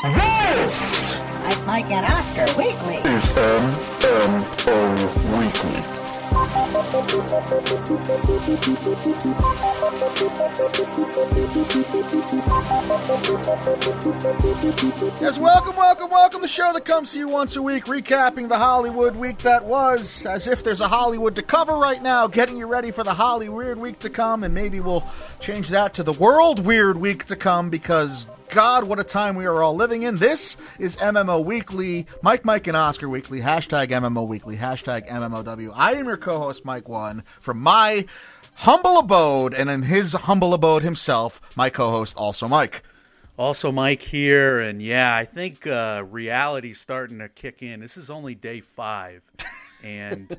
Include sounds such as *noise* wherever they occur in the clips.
This, Mike, Mike, and Oscar Weekly. is MMO Weekly. Yes, welcome, welcome, welcome. To the show that comes to you once a week, recapping the Hollywood week that was, as if there's a Hollywood to cover right now, getting you ready for the Holly Weird week to come, and maybe we'll change that to the World Weird week to come because. God, what a time we are all living in. This is MMO Weekly, Mike, Mike, and Oscar Weekly, hashtag MMO Weekly, hashtag MMOW. I am your co host, Mike One, from my humble abode, and in his humble abode himself, my co host, also Mike. Also, Mike here, and yeah, I think uh, reality's starting to kick in. This is only day five, and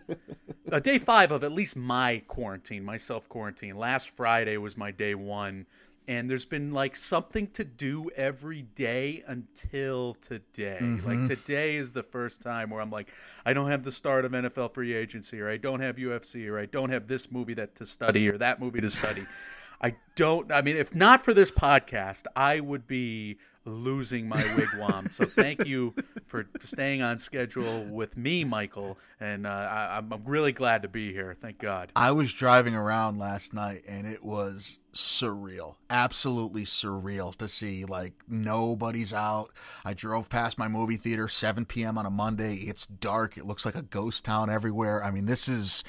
uh, day five of at least my quarantine, my self quarantine. Last Friday was my day one, and there's been like something to do every day until today. Like mm-hmm. today is the first time where I'm like, I don't have the start of NFL free agency, or I don't have UFC, or I don't have this movie that to study, or that movie to study. *laughs* I don't. I mean, if not for this podcast, I would be losing my wigwam. so thank you for staying on schedule with me, Michael, and uh, I, I'm I'm really glad to be here. Thank God. I was driving around last night and it was surreal. Absolutely surreal to see like nobody's out. I drove past my movie theater 7 p.m. on a Monday. It's dark. It looks like a ghost town everywhere. I mean, this is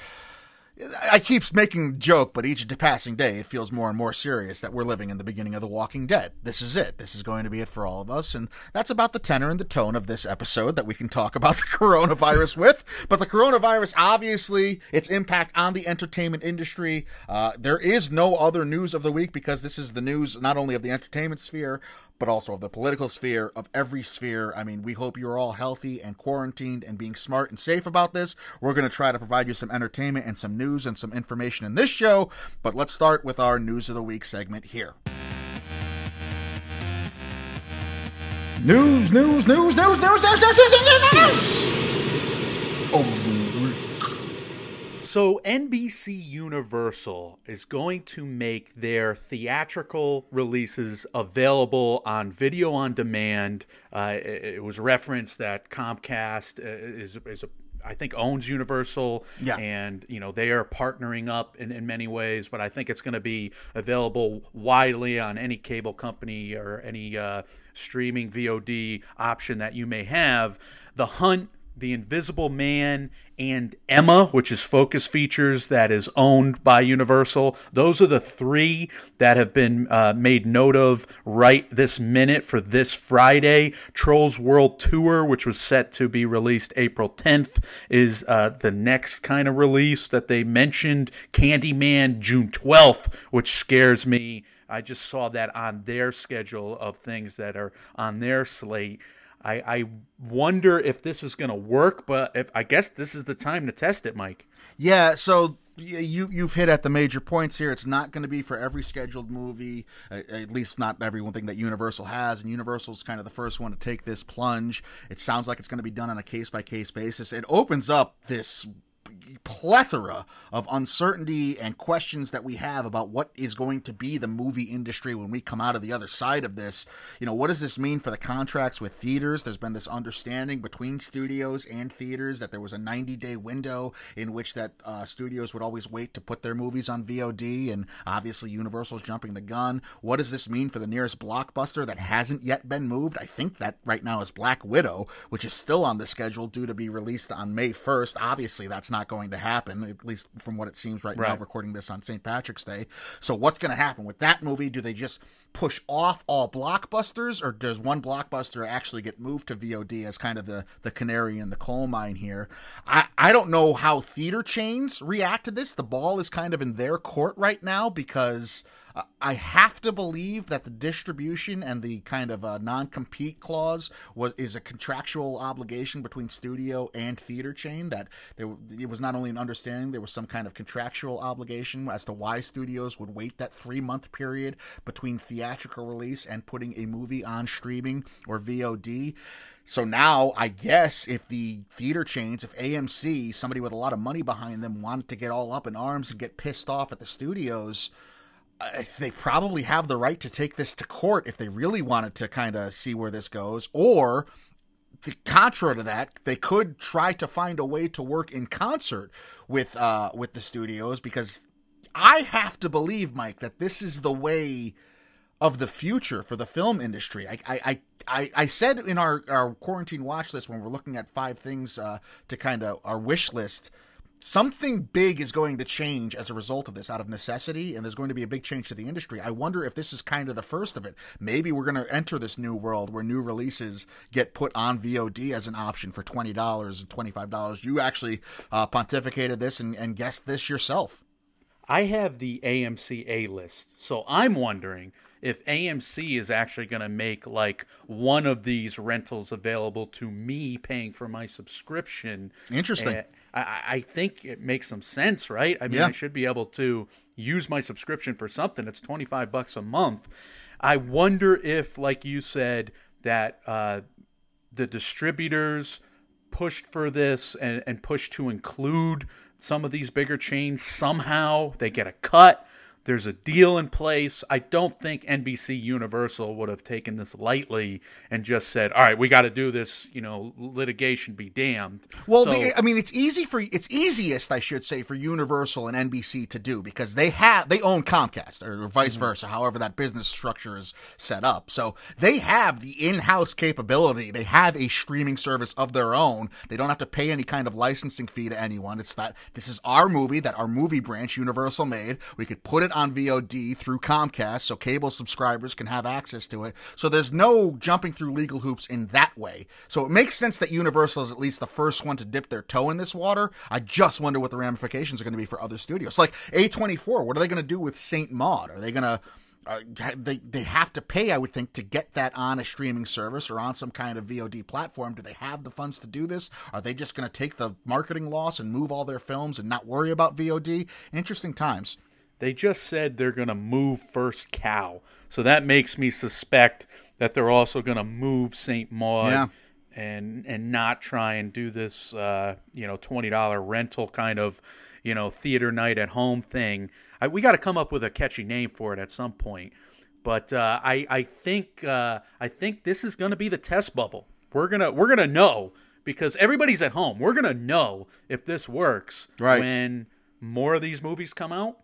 I keep making joke, but each passing day it feels more and more serious that we're living in the beginning of The Walking Dead. This is it. This is going to be it for all of us, and that's about the tenor and the tone of this episode that we can talk about *laughs* the coronavirus with. But the coronavirus, obviously, its impact on the entertainment industry. Uh, there is no other news of the week because this is the news not only of the entertainment sphere but also of the political sphere, of every sphere. I mean, we hope you're all healthy and quarantined and being smart and safe about this. We're going to try to provide you some entertainment and some news and some information in this show, but let's start with our News of the Week segment here. News, news, news, news, news, news, news, news, news, news. Oh, So NBC Universal is going to make their theatrical releases available on video on demand. Uh, it, it was referenced that Comcast uh, is is a I think owns Universal, Yeah. and you know they are partnering up in, in many ways. But I think it's going to be available widely on any cable company or any uh, streaming VOD option that you may have. The Hunt, The Invisible Man, and Emma, which is Focus Features that is owned by Universal. Those are the three that have been uh, made note of right this minute for this Friday. Trolls World Tour, which was set to be released April 10th, is uh, the next kind of release that they mentioned. Candyman, June 12th, which scares me. I just saw that on their schedule of things that are on their slate. I, I wonder if this is going to work, but if I guess this is the time to test it, Mike. Yeah, so you you've hit at the major points here. It's not going to be for every scheduled movie, at least not every one thing that Universal has. And Universal's kind of the first one to take this plunge. It sounds like it's going to be done on a case by case basis. It opens up this plethora of uncertainty and questions that we have about what is going to be the movie industry when we come out of the other side of this. You know, what does this mean for the contracts with theaters? There's been this understanding between studios and theaters that there was a 90 day window in which that uh, studios would always wait to put their movies on VOD, and obviously Universal's jumping the gun. What does this mean for the nearest blockbuster that hasn't yet been moved? I think that right now is Black Widow, which is still on the schedule due to be released on May 1st. Obviously, that's not going to happen, at least from what it seems right, now, recording this on St. Patrick's Day. So, what's going to happen with that movie? Do they just push off all blockbusters, or does one blockbuster actually get moved to VOD as kind of the, the canary in the coal mine here? I, I don't know how theater chains react to this. The ball is kind of in their court right now because. Uh, I have to believe that the distribution and the kind of uh, non-compete clause was is a contractual obligation between studio and theater chain. That there it was not only an understanding, there was some kind of contractual obligation as to why studios would wait that three month period between theatrical release and putting a movie on streaming or VOD. So now, I guess if the theater chains, if AMC, somebody with a lot of money behind them, wanted to get all up in arms and get pissed off at the studios, they probably have the right to take this to court if they really wanted to kind of see where this goes, or the contrary to that, they could try to find a way to work in concert with uh, with the studios because I have to believe, Mike, that this is the way of the future for the film industry. I I I, I, said in our, our quarantine watch list when we're looking at five things uh, to kind of our wish list something big is going to change as a result of this out of necessity and there's going to be a big change to the industry i wonder if this is kind of the first of it maybe we're going to enter this new world where new releases get put on vod as an option for $20 and $25 you actually uh, pontificated this and, and guessed this yourself I have the AMC A list. So I'm wondering if AMC is actually going to make like one of these rentals available to me paying for my subscription. Interesting. I, I think it makes some sense, right? I mean, Yeah. I should be able to use my subscription for something. It's 25 bucks a month. I wonder if, like you said, that uh, the distributors pushed for this and, and pushed to include some of these bigger chains somehow they get a cut there's a deal in place i don't think nbc universal would have taken this lightly and just said all right we got to do this you know litigation be damned Well, So- the, I mean, it's easy for it's easiest, I should say, for Universal and NBC to do because they have they own Comcast or vice mm-hmm. versa, however that business structure is set up. So they have the in-house capability. They have a streaming service of their own. They don't have to pay any kind of licensing fee to anyone. It's that this is our movie that our movie branch Universal made. We could put it on VOD through Comcast, so cable subscribers can have access to it. So there's no jumping through legal hoops in that way. So it makes sense that Universal is at least the first one to dip their toe in this water. I just wonder what the ramifications are going to be for other studios. Like A24, what are they going to do with Saint Maud? Are they going to uh, they they have to pay, I would think, to get that on a streaming service or on some kind of VOD platform. Do they have the funds to do this? Are they just going to take the marketing loss and move all their films and not worry about VOD? Interesting times. They just said they're going to move First Cow. So that makes me suspect that they're also going to move St. Maud Yeah. and and not try and do this uh, you know, $20 rental kind of, you know, theater night at home thing. I, we got to come up with a catchy name for it at some point. But uh, I I think uh, I think this is going to be the test bubble. We're gonna we're gonna know because everybody's at home. We're gonna know if this works Right. when more of these movies come out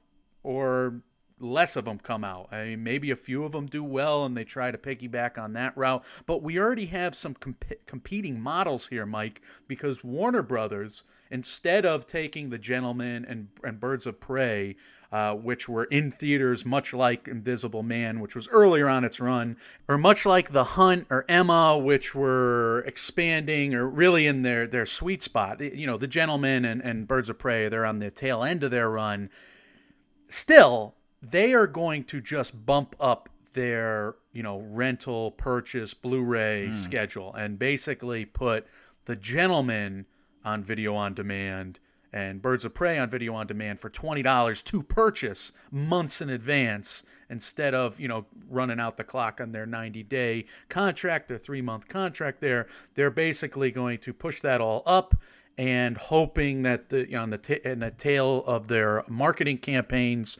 or less of them come out. I mean, maybe a few of them do well and they try to piggyback on that route. But we already have some comp- competing models here, Mike, because Warner Brothers, instead of taking The Gentleman and, and Birds of Prey, uh, which were in theaters much like Invisible Man, which was earlier on its run, or much like The Hunt or Emma, which were expanding or really in their, their sweet spot. You know, The Gentleman and, and Birds of Prey, they're on the tail end of their run still they are going to just bump up their you know rental purchase blu-ray hmm. schedule and basically put the gentleman on video on demand and birds of prey on video on demand for $20 to purchase months in advance instead of you know running out the clock on their 90 day contract their three month contract there. They're basically going to push that all up and hoping that the, on the ta- in the tail of their marketing campaigns,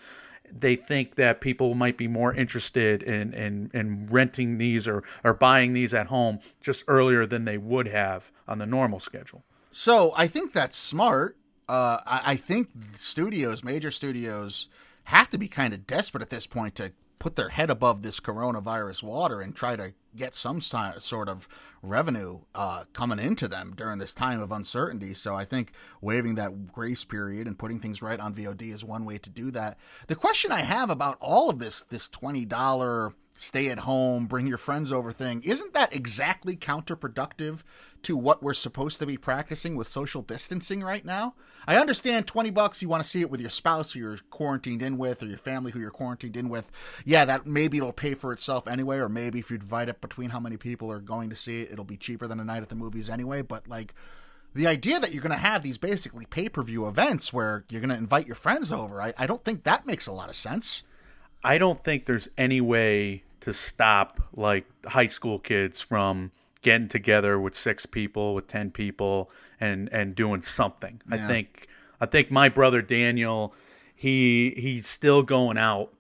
they think that people might be more interested in, in, in renting these or, or buying these at home just earlier than they would have on the normal schedule. So I think that's smart. Uh, I, I think studios, major studios, have to be kind of desperate at this point to put their head above this coronavirus water and try to get some sort of revenue uh, coming into them during this time of uncertainty. So I think waiving that grace period and putting things right on VOD is one way to do that. The question I have about all of this, this twenty dollar stay at home, bring your friends over thing, isn't that exactly counterproductive to what we're supposed to be practicing with social distancing right now? I understand 20 bucks, you want to see it with your spouse who you're quarantined in with or your family who you're quarantined in with. Yeah, that maybe it'll pay for itself anyway, or maybe if you divide it between how many people are going to see it, it'll be cheaper than a night at the movies anyway. But like, the idea that you're going to have these basically pay per view events where you're going to invite your friends over, I, I don't think that makes a lot of sense. I don't think there's any way to stop like high school kids from getting together with six people, with ten people, and and doing something. I think I think my brother Daniel, he he's still going out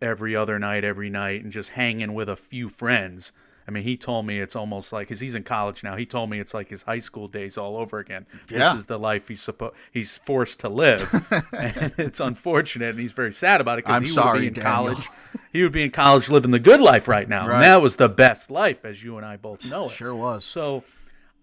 every other night, every night, and just hanging with a few friends. I mean, he told me it's almost like because he's in college now. He told me it's like his high school days all over again. Yeah. This is the life he's supposed he's forced to live, *laughs* and it's unfortunate, and he's very sad about it because I'm he sorry, would be in Daniel. college. *laughs* He would be in college living the good life right now, Right. and that was the best life, as you and I both know it. Sure was. So,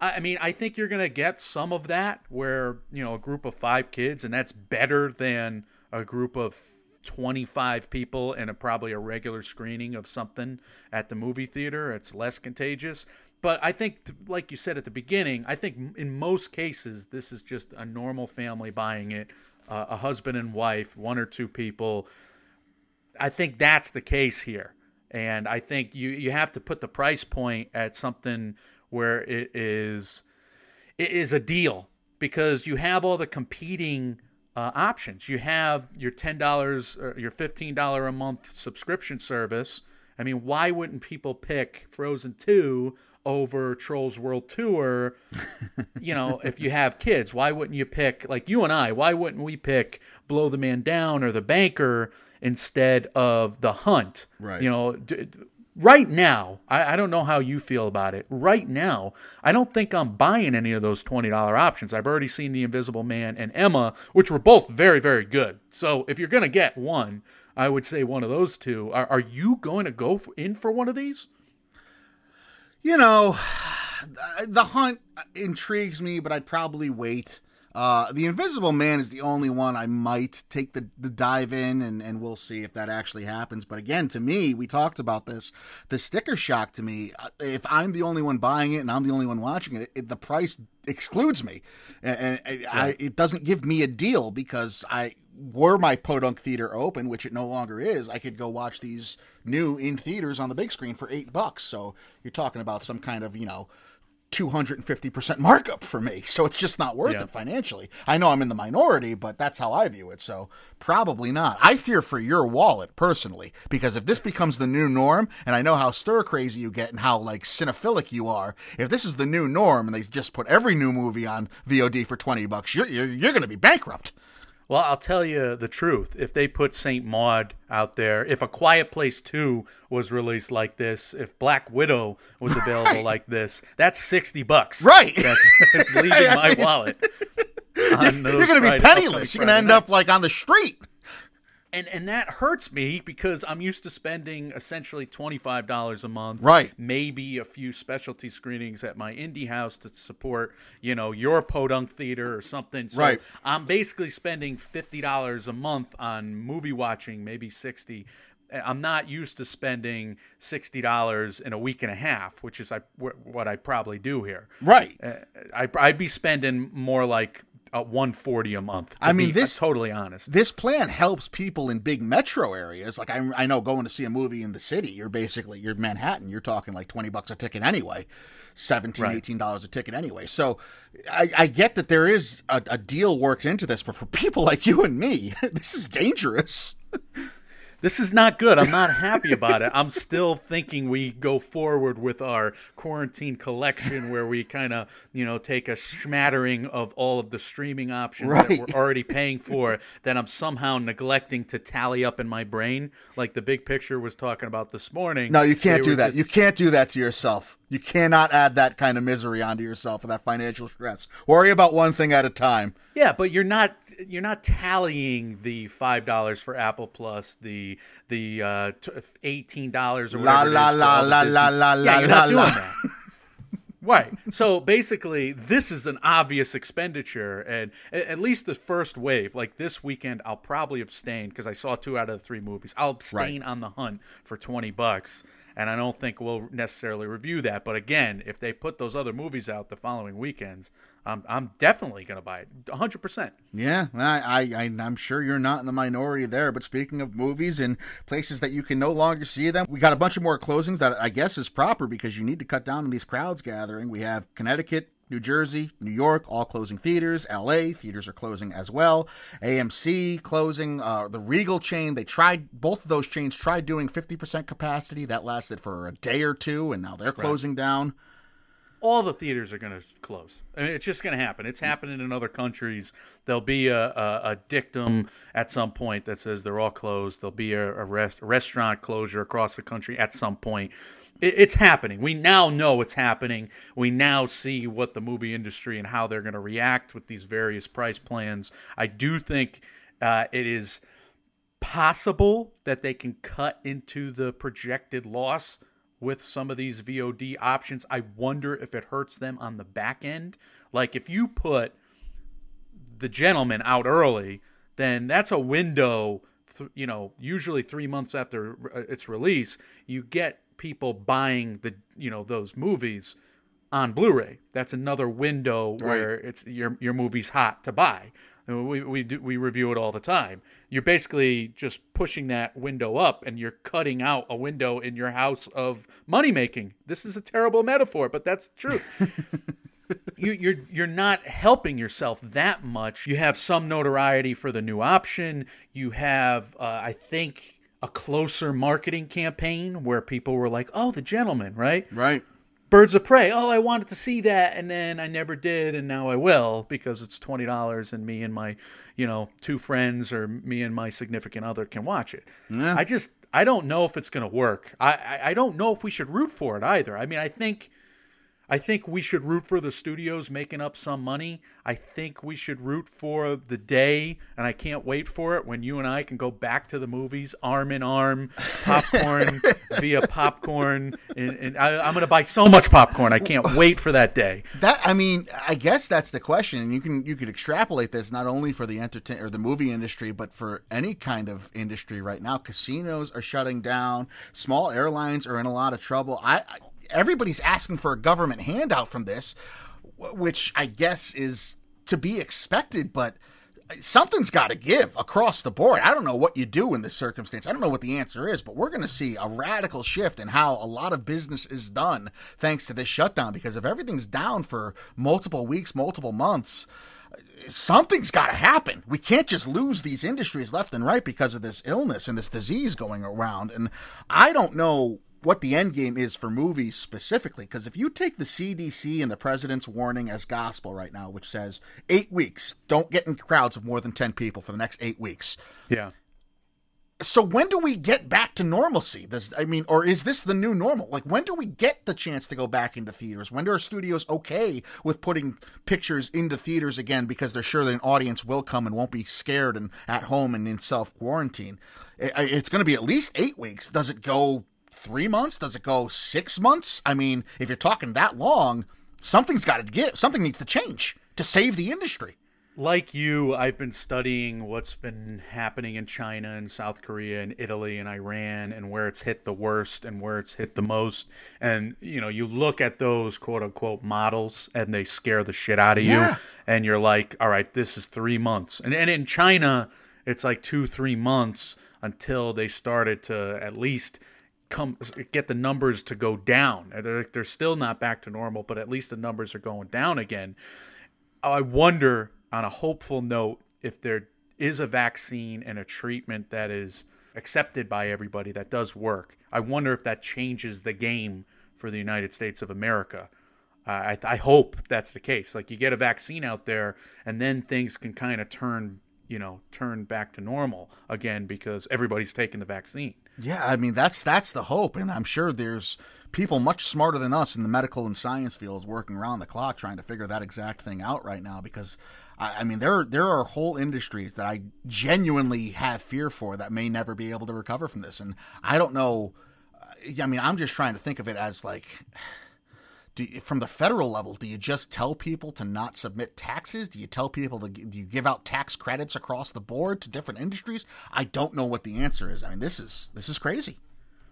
I mean, I think you're going to get some of that where, you know, a group of five kids, and that's better than a group of 25 people and a probably a regular screening of something at the movie theater. It's less contagious. But I think, like you said at the beginning, I think in most cases, this is just a normal family buying it, uh, a husband and wife, one or two people. I think that's the case here. And I think you, you have to put the price point at something where it is it is a deal because you have all the competing uh, options. You have your ten dollars or your fifteen dollar a month subscription service. I mean, why wouldn't people pick Frozen Two over Trolls World Tour? you know, *laughs* if you have kids, why wouldn't you pick like you and I? Why wouldn't we pick Blow the Man Down or The Banker instead of The Hunt? Right. You know, d- right now, I, I don't know how you feel about it. Right now, I don't think I'm buying any of those $20 options. I've already seen The Invisible Man and Emma, which were both very, very good. So if you're going to get one, I would say one of those two. Are, are you going to go in for one of these? You know, *sighs* the hunt intrigues me, but I'd probably wait. Uh, the Invisible Man is the only one I might take the, the dive in, and, and we'll see if that actually happens. But again, to me, we talked about this. The sticker shock to me, uh, if I'm the only one buying it and I'm the only one watching it, it the price excludes me. And, and I, it doesn't give me a deal because I were my podunk theater open, which it no longer is, I could go watch these new in theaters on the big screen for eight bucks. So you're talking about some kind of, you know, 250% markup for me. So it's just not worth Yeah. it financially. I know I'm in the minority, but that's how I view it. So probably not. I fear for your wallet personally, because if this becomes the new norm, and I know how stir crazy you get and how like cinephilic you are, if this is the new norm and they just put every new movie on VOD for 20 bucks, you're, you're, you're going to be bankrupt. Well, I'll tell you the truth. If they put Saint Maud out there, if A Quiet Place 2 was released like this, if Black Widow was *laughs* available Right. like this, that's 60 bucks. Right. That's, that's *laughs* leaving my wallet. *laughs* You're going to be penniless. You're going to end Friday up like on the street. And and that hurts me because I'm used to spending essentially twenty five dollars a month, Right. Maybe a few specialty screenings at my indie house to support, you know, your podunk theater or something. So Right. I'm basically spending fifty dollars a month on movie watching, maybe sixty. I'm not used to spending sixty dollars in a week and a half, which is I, what I probably do here. Right. Uh, I, I'd be spending more like uh, 140 a month. to I mean, uh, this- totally honest. this plan helps people in big metro areas. Like I, I know going to see a movie in the city, you're basically you're Manhattan. You're talking like twenty bucks a ticket anyway, 17 Right. 18 dollars a ticket anyway. So I, I get that there is a, a deal worked into this, but for people like you and me, *laughs* this is dangerous. *laughs* This is not good. I'm not happy *laughs* about it. I'm still thinking we go forward with our quarantine collection where we kind of, you know, take a smattering of all of the streaming options Right. that we're already *laughs* paying for that I'm somehow neglecting to tally up in my brain, like the big picture was talking about this morning. No, you can't They do that. just- You can't do that to yourself. You cannot add that kind of misery onto yourself with that financial stress. Worry about one thing at a time. Yeah, but you're not you're not tallying the five dollars for Apple Plus, the the uh, eighteen dollars or whatever. la, for la, la, la, la, yeah, la, you're not la, doing la. that. Right. So basically, this is an obvious expenditure, and at least the first wave, like this weekend, I'll probably abstain because I saw two out of the three movies. I'll abstain on the hunt for twenty bucks, and I don't think we'll necessarily review that. But again, if they put those other movies out the following weekends, I'm I'm definitely gonna buy it, hundred percent. Yeah, I, I, I- I'm sure you're not in the minority there. But speaking of movies and places that you can no longer see them, we got a bunch of more closings that I guess is proper because you need to cut down on these crowds gathering. We have Connecticut, New Jersey, New York, all closing theaters. L.A. theaters are closing as well. AMC closing. Uh, the Regal chain, they tried both of those chains tried doing 50% capacity. That lasted for a day or two, and now they're closing down. All the theaters are going to close. I mean, it's just going to happen. It's happening in other countries. There'll be a, a, a, dictum at some point that says they're all closed. There'll be a, a, rest, restaurant closure across the country at some point. It, it's happening. We now know it's happening. We now see what the movie industry and how they're going to react with these various price plans. I do think uh, it is possible that they can cut into the projected loss with some of these VOD options. I wonder if it hurts them on the back end. Like if you put the gentleman out early, then that's a window. Th- you know, usually three months after uh, its release, you get people buying the you know those movies on Blu-ray. That's another window right. where it's your your movie's hot to buy. We we do, we review it all the time. You're basically just pushing that window up, and you're cutting out a window in your house of money making. This is a terrible metaphor, but that's true. *laughs* you, you're you're not helping yourself that much. You have some notoriety for the new option. You have, uh, I think, a closer marketing campaign where people were like, "Oh, the gentleman," right? Right. Birds of Prey. Oh, I wanted to see that, and then I never did, and now I will because it's twenty dollars, and me and my, you know, two friends or me and my significant other can watch it. Yeah. I just I don't know if it's going to work. I, I I don't know if we should root for it either. I mean, I think I think we should root for the studios making up some money. I think we should root for the day, and I can't wait for it when you and I can go back to the movies arm in arm, *laughs* popcorn via popcorn, and, and I, am going to buy so much popcorn. I can't wait for that day. That I mean, I guess that's the question, and you can you could extrapolate this not only for the entertain or the movie industry, but for any kind of industry right now. Casinos are shutting down. Small airlines are in a lot of trouble. I, I everybody's asking for a government handout from this, which I guess is to be expected, but something's got to give across the board. I don't know what you do in this circumstance. I don't know what the answer is, but we're going to see a radical shift in how a lot of business is done thanks to this shutdown. Because if everything's down for multiple weeks, multiple months, something's got to happen. We can't just lose these industries left and right because of this illness and this disease going around. And I don't know what the end game is for movies specifically. Because if you take the CDC and the president's warning as gospel right now, which says eight weeks, don't get in crowds of more than 10 people for the next eight weeks. Yeah. So when do we get back to normalcy? Does I mean, or is this the new normal? Like when do we get the chance to go back into theaters? When are studios okay with putting pictures into theaters again because they're sure that an audience will come and won't be scared and at home and in self quarantine? It's going to be at least eight weeks. Does it go three months? Does it go six months? I mean, if you're talking that long, something's got to give. Something needs to change to save the industry. Like you, I've been studying what's been happening in China and South Korea and Italy and Iran and where it's hit the worst and where it's hit the most. And, you know, you look at those quote unquote models and they scare the shit out of yeah. you. And you're like, all right, this is three months. And, and in China, it's like two, three months until they started to at least – come get the numbers to go down. They're, they're still not back to normal, but at least the numbers are going down again. I wonder, on a hopeful note, if there is a vaccine and a treatment that is accepted by everybody that does work. I wonder if that changes the game for the United States of America. Uh, I, I hope that's the case. Like you get a vaccine out there, and then things can kind of turn, you know, turn back to normal again because everybody's taking the vaccine. Yeah, I mean that's that's the hope, and I'm sure there's people much smarter than us in the medical and science fields working around the clock trying to figure that exact thing out right now. Because I, mean there there are whole industries that I genuinely have fear for that may never be able to recover from this, and I don't know. Uh, I mean, I'm just trying to think of it as like you, from the federal level, do you just tell people to not submit taxes? Do you tell people to do you give out tax credits across the board to different industries? I don't know what the answer is. I mean, this is this is crazy.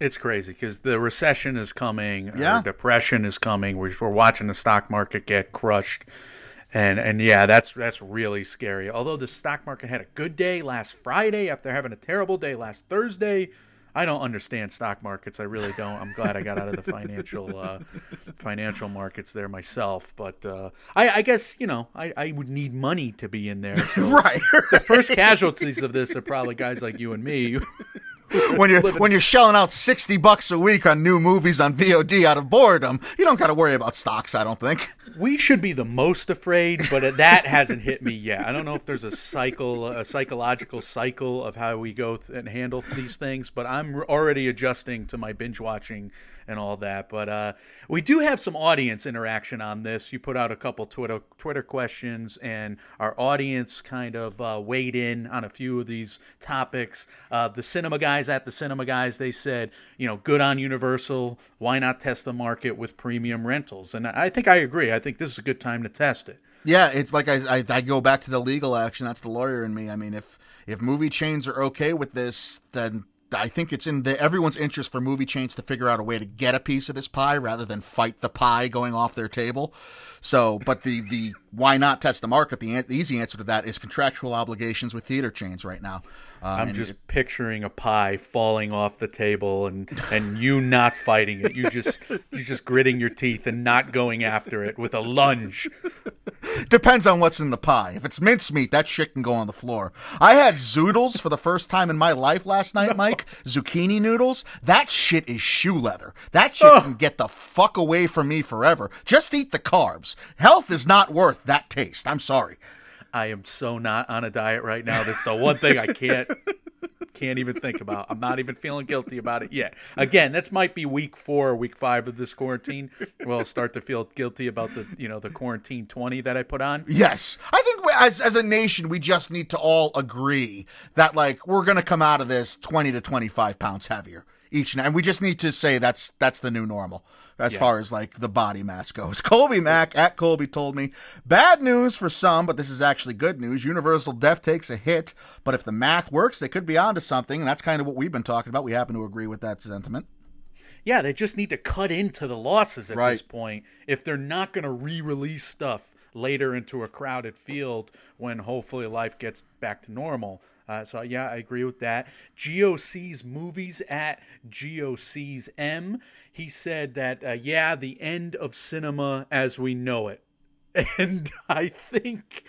It's crazy because the recession is coming. Yeah. depression is coming. We're, we're watching the stock market get crushed. And and yeah, that's that's really scary. Although the stock market had a good day last Friday after having a terrible day last Thursday, I don't understand stock markets. I really don't. I'm glad I got out of the financial uh, financial markets there myself. But uh, I, I, guess you know I, I, would need money to be in there. So *laughs* right, The first casualties of this are probably guys like you and me. *laughs* when you're when you're shelling out sixty bucks a week on new movies on VOD out of boredom, you don't got to worry about stocks. I don't think. We should be the most afraid, but that hasn't hit me yet. I don't know if there's a cycle, a psychological cycle of how we go th- and handle these things, but I'm already adjusting to my binge watching and all that. But uh, we do have some audience interaction on this. You put out a couple Twitter Twitter questions, and our audience kind of uh, weighed in on a few of these topics. Uh, the cinema guys at the cinema guys, they said, you know, good on Universal. Why not test the market with premium rentals? And I think I agree. I think this is a good time to test it. Yeah, it's like I, I, I go back to the legal action. That's the lawyer in me. I mean, if if movie chains are okay with this, then I think it's in the everyone's interest for movie chains to figure out a way to get a piece of this pie rather than fight the pie going off their table. So, but the the why not test the market? The, the easy answer to that is contractual obligations with theater chains right now. Uh, I'm just it, picturing a pie falling off the table and and you not fighting it. You just you just gritting your teeth and not going after it with a lunge. Depends on what's in the pie. If it's mincemeat, that shit can go on the floor. I had zoodles for the first time in my life last night, Mike. Zucchini noodles. That shit is shoe leather. That shit can get the fuck away from me forever. Just eat the carbs. Health is not worth that taste. I'm sorry. I am so not on a diet right now. That's the one thing I can't *laughs* can't even think about. I'm not even feeling guilty about it yet. Again, this might be week four or week five of this quarantine. We'll start to feel guilty about the you know the quarantine twenty that I put on. Yes, I think as as a nation we just need to all agree that like we're gonna come out of this twenty to twenty five pounds heavier each night. And we just need to say that's that's the new normal as yeah. far as like the body mass goes. *laughs* Colby Mack at Colby told me bad news for some, but this is actually good news. Universal Def takes a hit, but if the math works, they could be onto something, and that's kind of what we've been talking about. We happen to agree with that sentiment. Yeah, they just need to cut into the losses at right. this point if they're not going to re-release stuff later into a crowded field when hopefully life gets back to normal. Uh, so yeah, I agree with that. GOC's movies at GOC's M. He said that uh, yeah, the end of cinema as we know it, *laughs* and I think.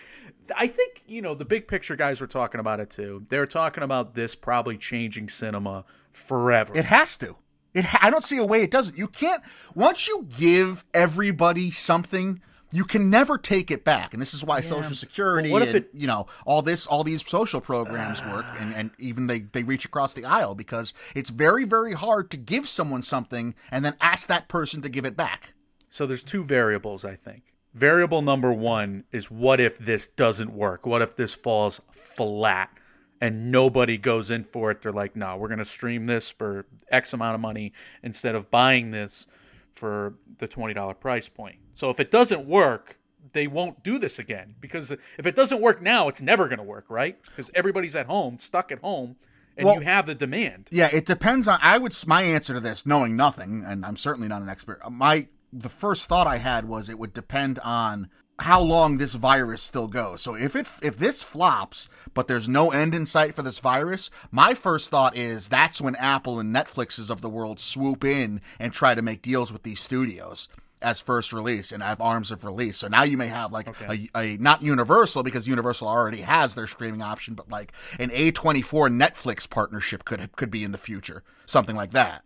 I think you know the big picture guys were talking about it too. They're talking about this probably changing cinema forever. It has to. It. Ha- I don't see a way it doesn't. You can't. Once you give everybody something, you can never take it back. And this is why yeah. social security what if and, it, you know all this all these social programs uh, work and, and even they, they reach across the aisle because it's very very hard to give someone something and then ask that person to give it back. So there's two variables i think. Variable number one is what if this doesn't work? What if this falls flat and nobody goes in for it? They're like no we're going to stream this for x amount of money instead of buying this for the $20 price point. So if it doesn't work, they won't do this again because if it doesn't work now, it's never going to work, right? Because everybody's at home, stuck at home, and well, you have the demand. Yeah, it depends on. I would my answer to this, knowing nothing, and I'm certainly not an expert. Uh, my the first thought I had was it would depend on how long this virus still goes. So if it if this flops, but there's no end in sight for this virus, my first thought is that's when Apple and Netflixes of the world swoop in and try to make deals with these studios as first release and have arms of release. So now you may have like okay. a, a, not Universal because Universal already has their streaming option, but like an A24 Netflix partnership could could be in the future, something like that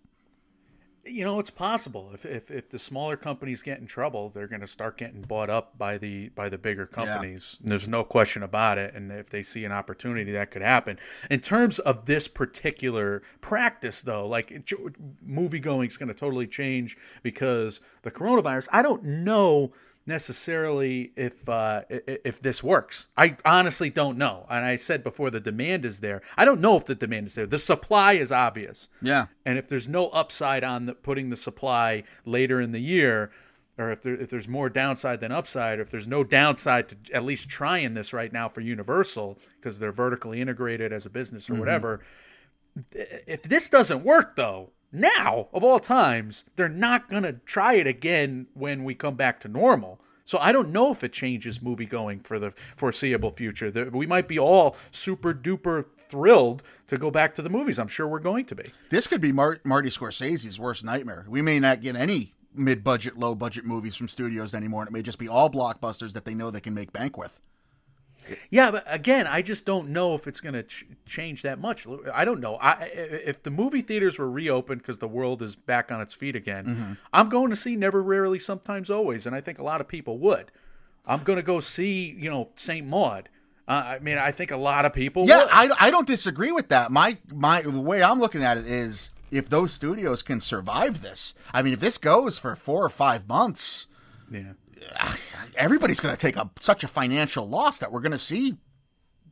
you know it's possible. If, if if the smaller companies get in trouble they're going to start getting bought up by the by the bigger companies. Yeah. there's no question about it. And if they see an opportunity that could happen. In terms of this particular practice though like movie going is going to totally change because the coronavirus. I don't know necessarily if uh, if this works. I honestly don't know. And I said before the demand is there. I don't know if the demand is there. The supply is obvious. Yeah. And if there's no upside on the, putting the supply later in the year, or if there if there's more downside than upside, or if there's no downside to at least trying this right now for Universal because they're vertically integrated as a business or mm-hmm. whatever. If this doesn't work though, now, of all times, they're not going to try it again when we come back to normal. So I don't know if it changes movie going for the foreseeable future. We might be all super duper thrilled to go back to the movies. I'm sure we're going to be. This could be Mar- Marty Scorsese's worst nightmare. We may not get any mid-budget, low-budget movies from studios anymore, and it may just be all blockbusters that they know they can make bank with. Yeah, but again, I just don't know if it's going to ch- change that much. I don't know. I, if the movie theaters were reopened because the world is back on its feet again, mm-hmm. I'm going to see Never, Rarely, Sometimes, Always, and I think a lot of people would. I'm going to go see, you know, Saint Maud. Uh, I mean, I think a lot of people. Yeah, would. I, I don't disagree with that. My my the way I'm looking at it is if those studios can survive this. I mean, if this goes for four or five months, yeah, *sighs* everybody's going to take a such a financial loss that we're going to see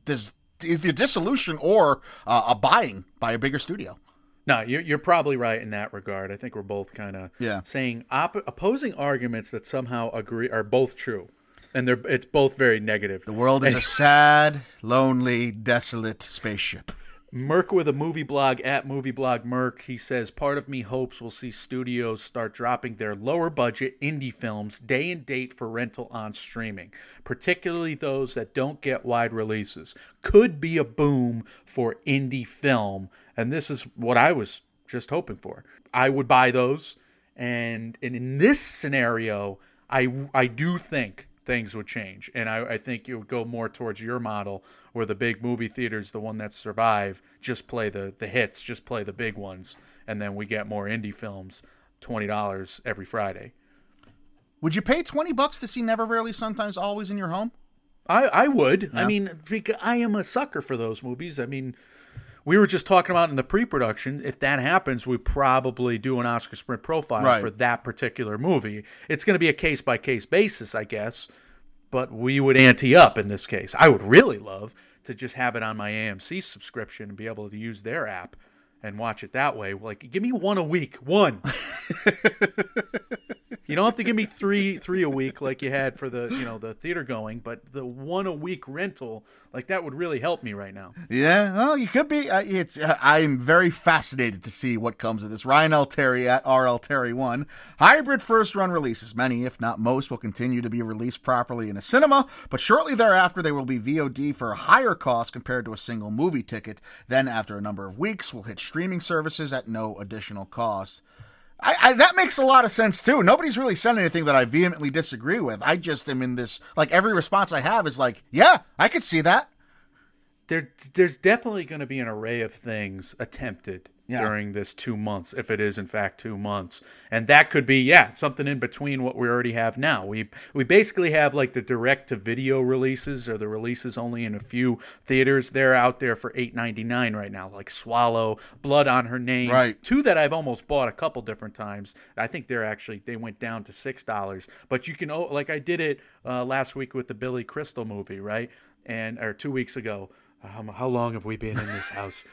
this either dissolution or uh, a buying by a bigger studio. No, you're, you're probably right in that regard. I think we're both kind of yeah. saying op- opposing arguments that somehow agree are both true, and they're it's both very negative. The world is and, a sad, lonely, desolate spaceship. Merc with a movie blog at movie blog Merc. He says, Part of me hopes we'll see studios start dropping their lower budget indie films day and date for rental on streaming, particularly those that don't get wide releases. Could be a boom for indie film. And this is what I was just hoping for. I would buy those. And, and in this scenario, I, I do think things would change. And I, I, think it would go more towards your model where the big movie theaters, the one that survive, just play the, the hits, just play the big ones. And then we get more indie films, $20 every Friday. Would you pay 20 bucks to see Never Rarely Sometimes Always in your home? I, I would. Yeah. I mean, because I am a sucker for those movies. I mean, we were just talking about in the pre-production. If that happens, we probably do an Oscar Sprint profile right. for that particular movie. It's going to be a case by case basis, I guess. But we would ante up in this case. I would really love to just have it on my AMC subscription and be able to use their app and watch it that way. Like, give me one a week, one. *laughs* You don't have to give me three three a week like you had for the you know the theater going, but the one a week rental like that would really help me right now. Yeah, well, you could be. Uh, it's uh, I'm very fascinated to see what comes of this. Ryan L. Terry at RL Terry one hybrid first run releases. Many, if not most, will continue to be released properly in a cinema, but shortly thereafter they will be VOD for a higher cost compared to a single movie ticket. Then, after a number of weeks, will hit streaming services at no additional cost. I, I, that makes a lot of sense too. Nobody's really said anything that I vehemently disagree with. I just am in this like every response I have is like, yeah, I could see that. There, there's definitely going to be an array of things attempted yeah. during this two months, if it is in fact two months. And that could be, yeah, something in between what we already have now. We we basically have like the direct to video releases or the releases only in a few theaters. They're out there for eight ninety nine right now, like Swallow, Blood on Her Name. Right. Two that I've almost bought a couple different times. I think they're actually they went down to six dollars. But you can oh like I did it uh, last week with the Billy Crystal movie, right? And or two weeks ago um, how long have we been in this house?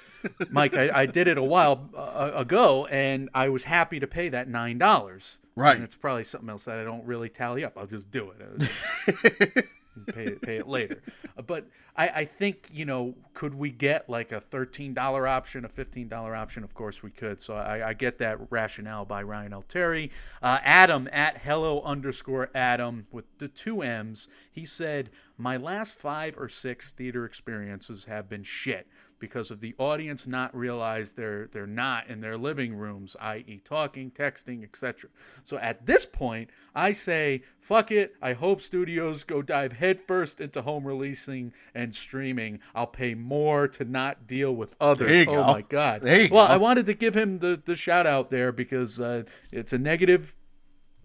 Mike, I, I, did it a while uh, ago, and I was happy to pay that nine dollars. Right. And it's probably something else that I don't really tally up. I'll just do it. *laughs* pay it, pay it later. But I, I think you know, could we get like a thirteen dollar option, a fifteen dollar option? Of course we could. So I, I get that rationale by Ryan L. Terry. Uh, Adam at hello underscore Adam with the two M's. He said my last five or six theater experiences have been shit because of the audience not realize they're they're not in their living rooms, i.e., talking, texting, etc. So at this point, I say, fuck it. I hope studios go dive headfirst into home releasing and streaming. I'll pay more to not deal with others. oh go. my god. well, go. I wanted to give him the the shout out there because uh, it's a negative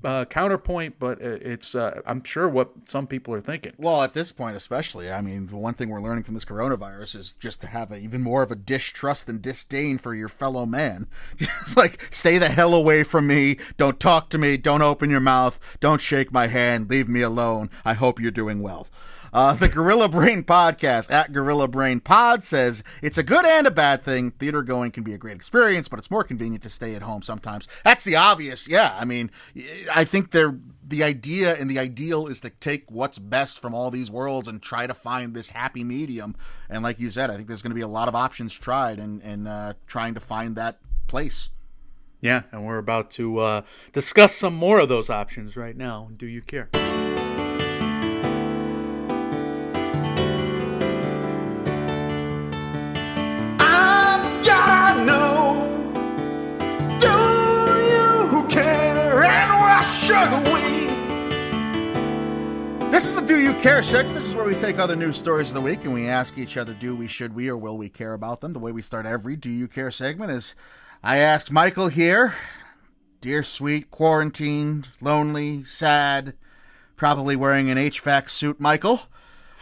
uh, counterpoint, but it's uh, I'm sure what some people are thinking. Well, at this point, especially, I mean, the one thing we're learning from this coronavirus is just to have a, even more of a distrust and disdain for your fellow man. *laughs* It's like stay the hell away from me. Don't talk to me. Don't open your mouth. Don't shake my hand. Leave me alone. I hope you're doing well. Uh, the Gorilla Brain podcast at Gorilla Brain Pod says it's a good and a bad thing. Theater going can be a great experience, but it's more convenient to stay at home sometimes. That's the obvious. Yeah, I mean, I think they're the idea and the ideal is to take what's best from all these worlds and try to find this happy medium. And like you said, I think there's going to be a lot of options tried and and uh, trying to find that place. Yeah, and we're about to uh, discuss some more of those options right now. Do you care? This is the Do You Care segment. This is where we take other news stories of the week and we ask each other, do we, should we, or will we care about them? The way we start every Do You Care segment is I asked Michael here, dear sweet, quarantined, lonely, sad, probably wearing an HVAC suit, Michael.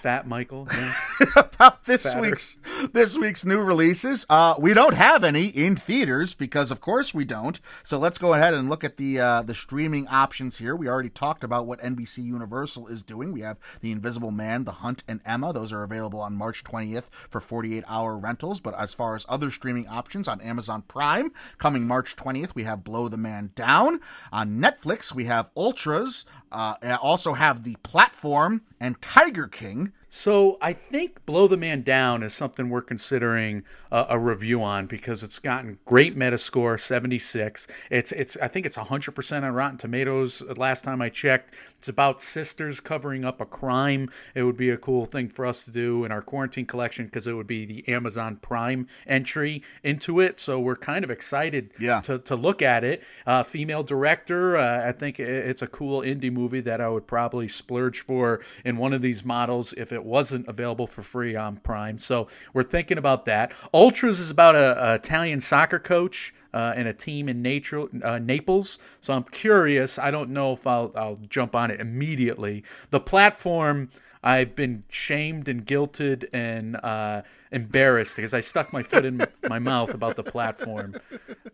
Fat Michael. Yeah. *laughs* about this Fatter. week's this week's new releases. Uh, we don't have any in theaters because, of course, we don't. So let's go ahead and look at the uh, the streaming options here. We already talked about what NBC Universal is doing. We have The Invisible Man, The Hunt, and Emma. Those are available on March 20th for 48 hour rentals. But as far as other streaming options on Amazon Prime, coming March 20th, we have Blow the Man Down. On Netflix, we have Ultras. Uh, also have The Platform and Tiger King. So I think Blow the Man Down is something we're considering uh, a review on because it's gotten great Metascore, 76. It's it's I think it's 100% on Rotten Tomatoes. Last time I checked, it's about sisters covering up a crime. It would be a cool thing for us to do in our quarantine collection because it would be the Amazon Prime entry into it. So we're kind of excited Yeah. to, to look at it. Uh, female director. Uh, I think it's a cool indie movie that I would probably splurge for in one of these models if it wasn't available for free on Prime. So we're thinking about that. Ultras is about a, a Italian soccer coach. Uh, and a team in nature, uh, Naples. So I'm curious. I don't know if I'll, I'll jump on it immediately. The platform, I've been shamed and guilted and uh, embarrassed because I stuck my foot in *laughs* my mouth about the platform.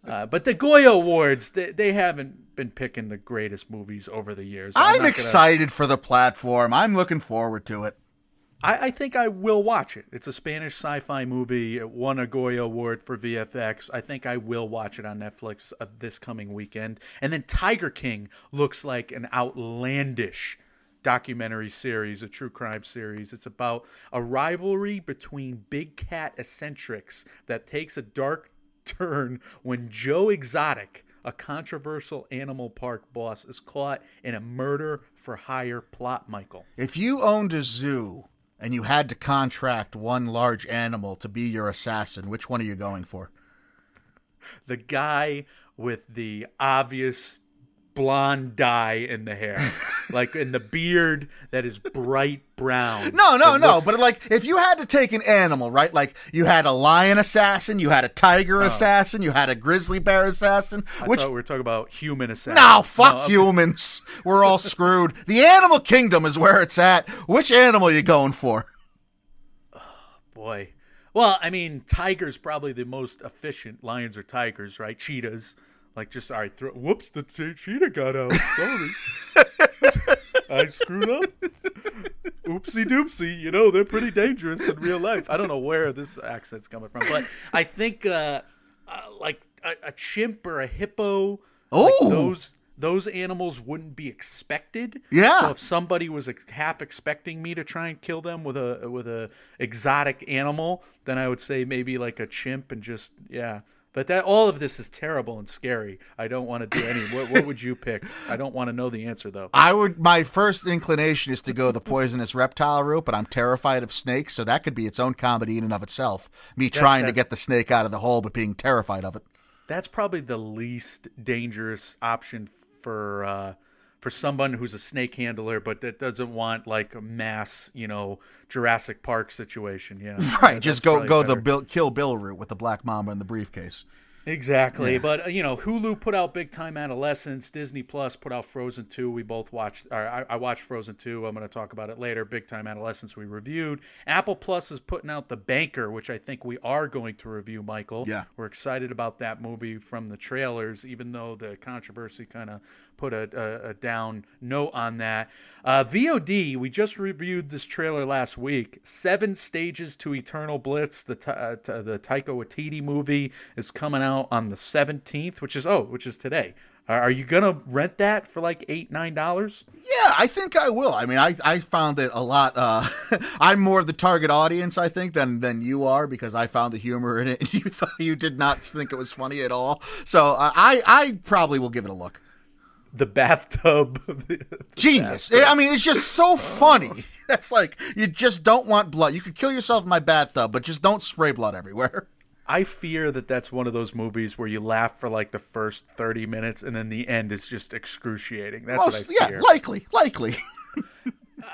Uh, but the Goya Awards, they, they haven't been picking the greatest movies over the years. I'm, gonna- excited for the platform. I'm looking forward to it. I, I think I will watch it. It's a Spanish sci-fi movie. It won a Goya Award for VFX. I think I will watch it on Netflix uh, this coming weekend. And then Tiger King looks like an outlandish documentary series, a true crime series. It's about a rivalry between big cat eccentrics that takes a dark turn when Joe Exotic, a controversial animal park boss, is caught in a murder for hire plot, Michael. If you owned a zoo and you had to contract one large animal to be your assassin, which one are you going for? the guy with the obvious blonde dye in the hair, *laughs* like in the beard that is bright brown. No, no, no. looks- But like, if you had to take an animal, right? Like, you had a lion assassin, you had a tiger assassin, you had a grizzly bear assassin. I Which we were talking about human assassin. no, fuck I'm- humans. We're all screwed. The animal kingdom is where it's at. Which animal are you going for? *sighs* Boy. Well, I mean, tigers probably the most efficient. Lions or tigers, right? Cheetahs, like just all right. Throw, whoops, the che- cheetah got out. Sorry, *laughs* *laughs* I screwed up. Oopsie doopsie. You know they're pretty dangerous in real life. I don't know where this accent's coming from, but I think uh, uh, like a, a chimp or a hippo. like those those animals wouldn't be expected. Yeah. So if somebody was half expecting me to try and kill them with a with a exotic animal, then I would say maybe like a chimp and just yeah. But that all of this is terrible and scary. I don't want to do any. What, what would you pick? I don't want to know the answer though. I would. My first inclination is to go the poisonous reptile route, but I'm terrified of snakes, so that could be its own comedy in and of itself. Me trying to get the snake out of the hole, but being terrified of it. That's probably the least dangerous option for uh, for someone who's a snake handler, but that doesn't want like a mass, you know, Jurassic Park situation. Yeah, *laughs* Right, just go go the. Bill, kill Bill route with the black mamba and the briefcase. Exactly, but uh, you know, Hulu put out Big Time Adolescence. Disney Plus put out Frozen Two. We both watched. Or I, I watched Frozen Two. I'm going to talk about it later. Big Time Adolescence we reviewed. Apple Plus is putting out The Banker, which I think we are going to review. Michael, Yeah. we're excited about that movie from the trailers, even though the controversy kind of put a, a, a down note on that. Uh, VOD, we just reviewed this trailer last week. Seven Stages to Eternal Bliss, the uh, the Taika Waititi movie, is coming out on the 17th, which is oh, which is today. Are are you gonna rent that for like eight nine dollars? Yeah, I think I will. I mean, I, I found it a lot. Uh, *laughs* I'm more of the target audience, I think, than than you are because I found the humor in it, and *laughs* you thought you did not think it was funny at all. So uh, I I probably will give it a look. The bathtub, *laughs* the Genius. I mean, it's just so funny. *laughs* That's like you just don't want blood. You could kill yourself in my bathtub, but just don't spray blood everywhere. *laughs* I fear that that's one of those movies where you laugh for like the first 30 minutes and then the end is just excruciating. That's Well, what I yeah, likely, likely.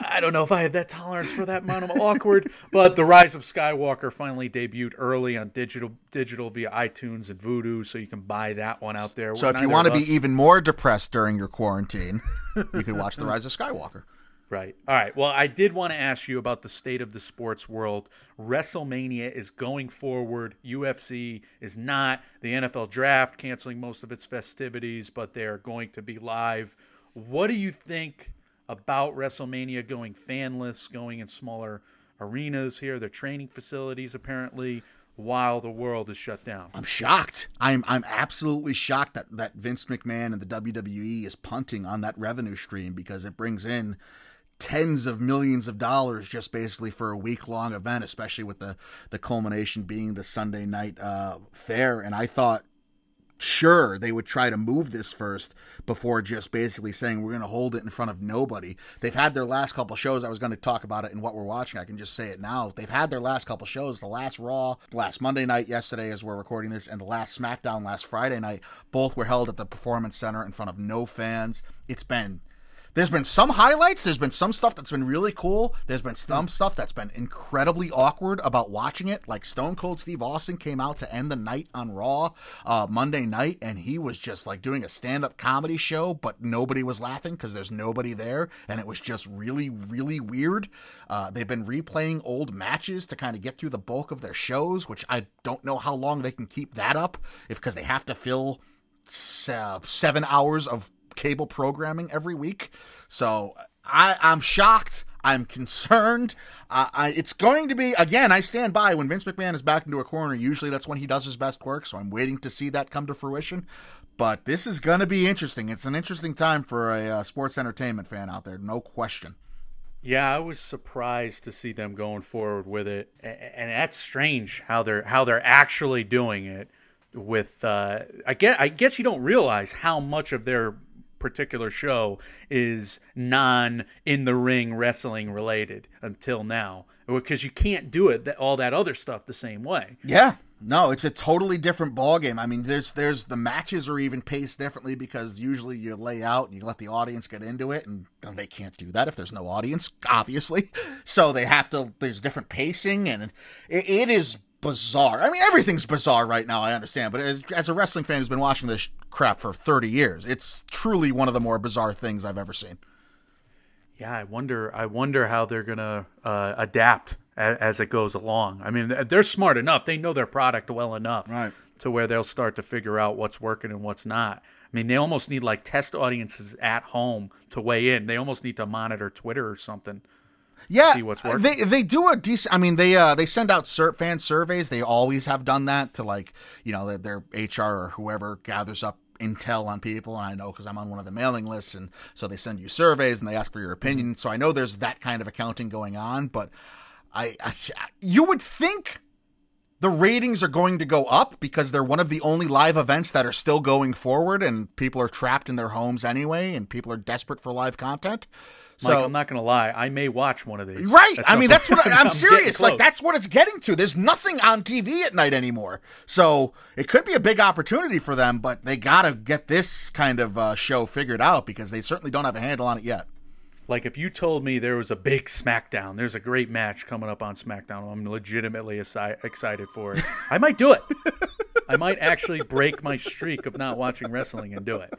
I don't know if I have that tolerance for that amount of awkward. But the Rise of Skywalker finally debuted early on digital digital via iTunes and Vudu, so you can buy that one out there. So if you want to be even more depressed during your quarantine, you can watch The Rise of Skywalker. Right. All right. Well, I did want to ask you about the state of the sports world. WrestleMania is going forward. UFC is not. The NFL draft canceling most of its festivities, but they're going to be live. What do you think about WrestleMania going fanless, going in smaller arenas here? Their training facilities, apparently, while the world is shut down. I'm shocked. I'm I'm absolutely shocked that that Vince McMahon and the WWE is punting on that revenue stream because it brings in tens of millions of dollars just basically for a week long event, especially with the the culmination being the Sunday night uh, fair. And I thought sure they would try to move this first before just basically saying we're going to hold it in front of nobody. They've had their last couple shows. I was going to talk about it in what we're watching. I can just say it now. They've had their last couple shows. The last Raw, last Monday night yesterday as we're recording this, and the last SmackDown last Friday night. Both were held at the Performance Center in front of no fans. It's been there's been some highlights. There's been some stuff that's been really cool. There's been some stuff that's been incredibly awkward about watching it. Like Stone Cold Steve Austin came out to end the night on Raw uh, Monday night, and he was just like doing a stand up comedy show, but nobody was laughing because there's nobody there, and it was just really, really weird. Uh, they've been replaying old matches to kind of get through the bulk of their shows, which I don't know how long they can keep that up, if because they have to fill se- seven hours of cable programming every week. So I, I'm shocked. I'm concerned. Uh, I, it's going to be again. I stand by when Vince McMahon is backed into a corner. Usually, that's when he does his best work. So I'm waiting to see that come to fruition. But this is going to be interesting. It's an interesting time for a uh, sports entertainment fan out there, no question. Yeah, I was surprised to see them going forward with it, and that's strange how they're how they're actually doing it. With uh, I guess I guess you don't realize how much of their particular show is non in the ring wrestling related until now, because you can't do it that, all that other stuff the same way. Yeah. No, it's a totally different ball game. I mean, there's there's the matches are even paced differently because usually you lay out and you let the audience get into it, and they can't do that if there's no audience, obviously. *laughs* So they have to. There's different pacing, and it, it is bizarre. I mean, everything's bizarre right now. I understand, but as, as a wrestling fan who's been watching this crap for 30 years, it's truly one of the more bizarre things I've ever seen. Yeah, I wonder. I wonder how they're gonna uh, adapt as, as it goes along. I mean, they're smart enough; they know their product well enough Right. to where they'll start to figure out what's working and what's not. I mean, they almost need like test audiences at home to weigh in. They almost need to monitor Twitter or something. Yeah, see what's working. They they do a decent. I mean, they uh they send out sur- fan surveys. They always have done that to like you know their, their HR or whoever gathers up intel on people. And I know because I'm on one of the mailing lists, and so they send you surveys and they ask for your opinion. So I know there's that kind of accounting going on. But I, I you would think the ratings are going to go up because they're one of the only live events that are still going forward and people are trapped in their homes anyway and people are desperate for live content. So Mike, I'm not gonna lie, I may watch one of these. Right. I mean, that's what I, *laughs* I'm getting serious. Like that's what it's getting to. There's nothing on TV at night anymore. So it could be a big opportunity for them, but they got to get this kind of uh, show figured out because they certainly don't have a handle on it yet. Like if you told me there was a big SmackDown, there's a great match coming up on SmackDown, I'm legitimately assi- excited for it. I might do it. I might actually break my streak of not watching wrestling and do it.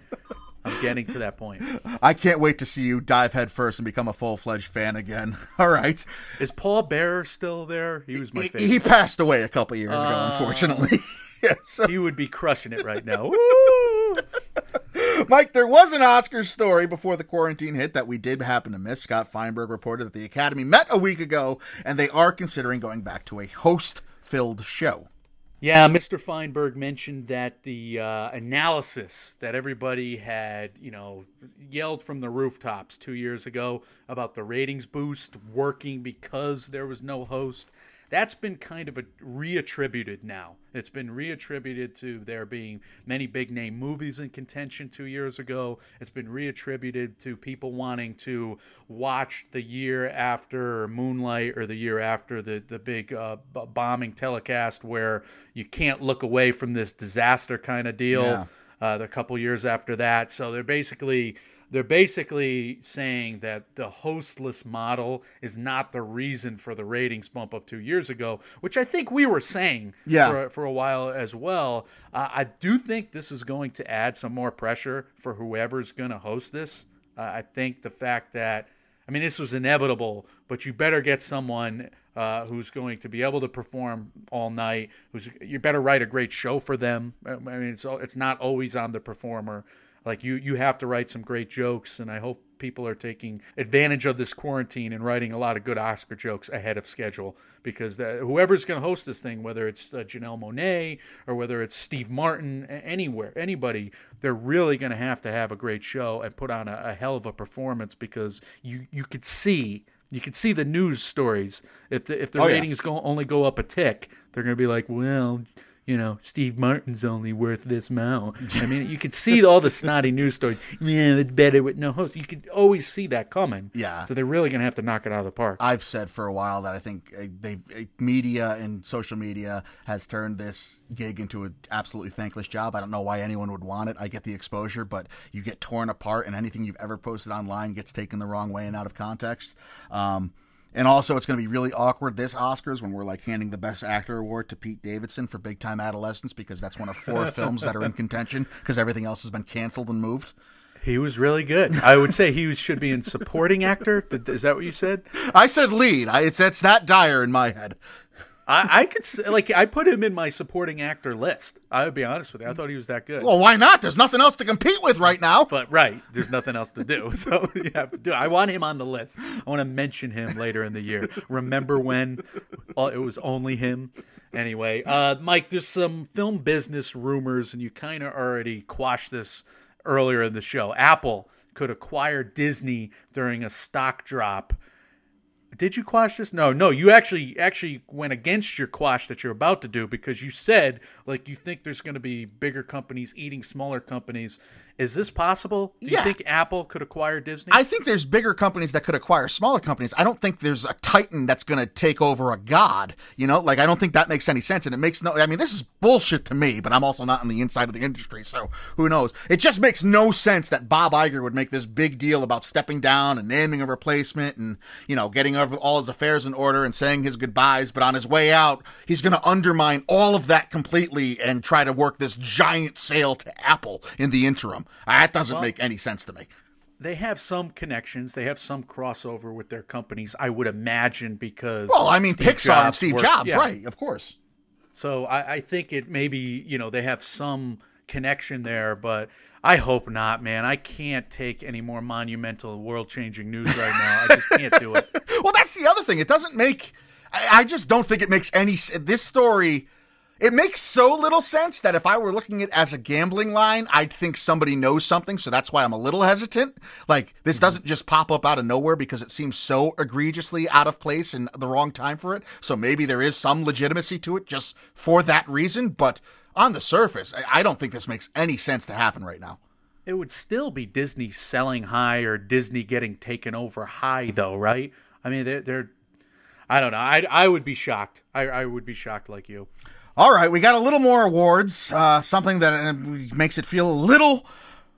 I'm getting to that point. I can't wait to see you dive headfirst and become a full fledged fan again. *laughs* All right. Is Paul Bearer still there? He was my favorite. he passed away a couple years ago, uh, unfortunately. *laughs* yeah, so He would be crushing it right now. *laughs* Mike, there was an Oscar story before the quarantine hit that we did happen to miss. Scott Feinberg reported that the Academy met a week ago and they are considering going back to a host filled show. Yeah, Mr. Feinberg mentioned that the uh, analysis that everybody had, you know, yelled from the rooftops two years ago about the ratings boost working because there was no host, that's been kind of a reattributed now. It's been reattributed to there being many big name movies in contention two years ago. It's been reattributed to people wanting to watch the year after Moonlight or the year after the the big uh, b- bombing telecast where you can't look away from this disaster kind of deal. Yeah. Uh, the couple years after that, so they're basically they're basically saying that the hostless model is not the reason for the ratings bump of two years ago, which I think we were saying Yeah. for, for a while as well. Uh, I do think this is going to add some more pressure for whoever's going to host this. Uh, I think the fact that, I mean, this was inevitable, but you better get someone uh, who's going to be able to perform all night. Who's you better write a great show for them. I mean, it's it's not always on the performer. Like you, you have to write some great jokes, and I hope people are taking advantage of this quarantine and writing a lot of good Oscar jokes ahead of schedule. Because the, whoever's going to host this thing, whether it's uh, Janelle Monáe or whether it's Steve Martin, anywhere, anybody, they're really going to have to have a great show and put on a, a hell of a performance because you you could see. You can see the news stories. If the if the Oh, yeah. ratings go only go up a tick, they're going to be like, well, you know, Steve Martin's only worth this amount. I mean, you could see all the snotty news stories. *laughs* Yeah, it's better with no host. You could always see that coming. Yeah. So they're really going to have to knock it out of the park. I've said for a while that I think uh, they uh, media and social media has turned this gig into an absolutely thankless job. I don't know why anyone would want it. I get the exposure, but you get torn apart, and anything you've ever posted online gets taken the wrong way and out of context. Um, and also, it's going to be really awkward this Oscars when we're like handing the Best Actor award to Pete Davidson for Big Time Adolescence because that's one of four *laughs* films that are in contention because everything else has been canceled and moved. He was really good. I would say he was, should be in supporting actor. Is that what you said? I said lead. I, it's it's that dire in my head. I, I could say, like I put him in my supporting actor list. I would be honest with you. I thought he was that good. Well, why not? There's nothing else to compete with right now. But right, there's nothing else to do, *laughs* so you have to do. It. I want him on the list. I want to mention him later in the year. Remember when it was only him? Anyway, uh, Mike, there's some film business rumors, and you kind of already quashed this earlier in the show. Apple could acquire Disney during a stock drop. Did you quash this? No, no. You actually actually went against your quash that you're about to do because you said like you think there's going to be bigger companies eating smaller companies. Is this possible? Do you Yeah. think Apple could acquire Disney? I think there's bigger companies that could acquire smaller companies. I don't think there's a titan that's going to take over a god. You know, like I don't think that makes any sense, and it makes no. I mean, this is bullshit to me, but I'm also not on the inside of the industry, so who knows? It just makes no sense that Bob Iger would make this big deal about stepping down and naming a replacement, and you know, getting all his affairs in order and saying his goodbyes. But on his way out, he's going to undermine all of that completely and try to work this giant sale to Apple in the interim. That doesn't make any sense to me. they have some connections. They have some crossover with their companies. I would imagine because Well, I mean, Steve Pixar and Steve worked- Jobs, yeah. right? Of course. So I, I think it maybe you know they have some connection there, but I hope not, man. I can't take any more monumental, world-changing news right now. I just can't do it. *laughs* Well, that's the other thing. It doesn't make. I, I just don't think it makes any. This story. It makes so little sense that if I were looking at it as a gambling line, I'd think somebody knows something. So that's why I'm a little hesitant. Like this mm-hmm. doesn't just pop up out of nowhere because it seems so egregiously out of place and the wrong time for it. So maybe there is some legitimacy to it just for that reason. But on the surface, I, I don't think this makes any sense to happen right now. It would still be Disney selling high or Disney getting taken over high, though, right? I mean, they're, they're I don't know. I, I would be shocked. I, I would be shocked like you. All right, we got a little more awards. Uh, something that uh, makes it feel a little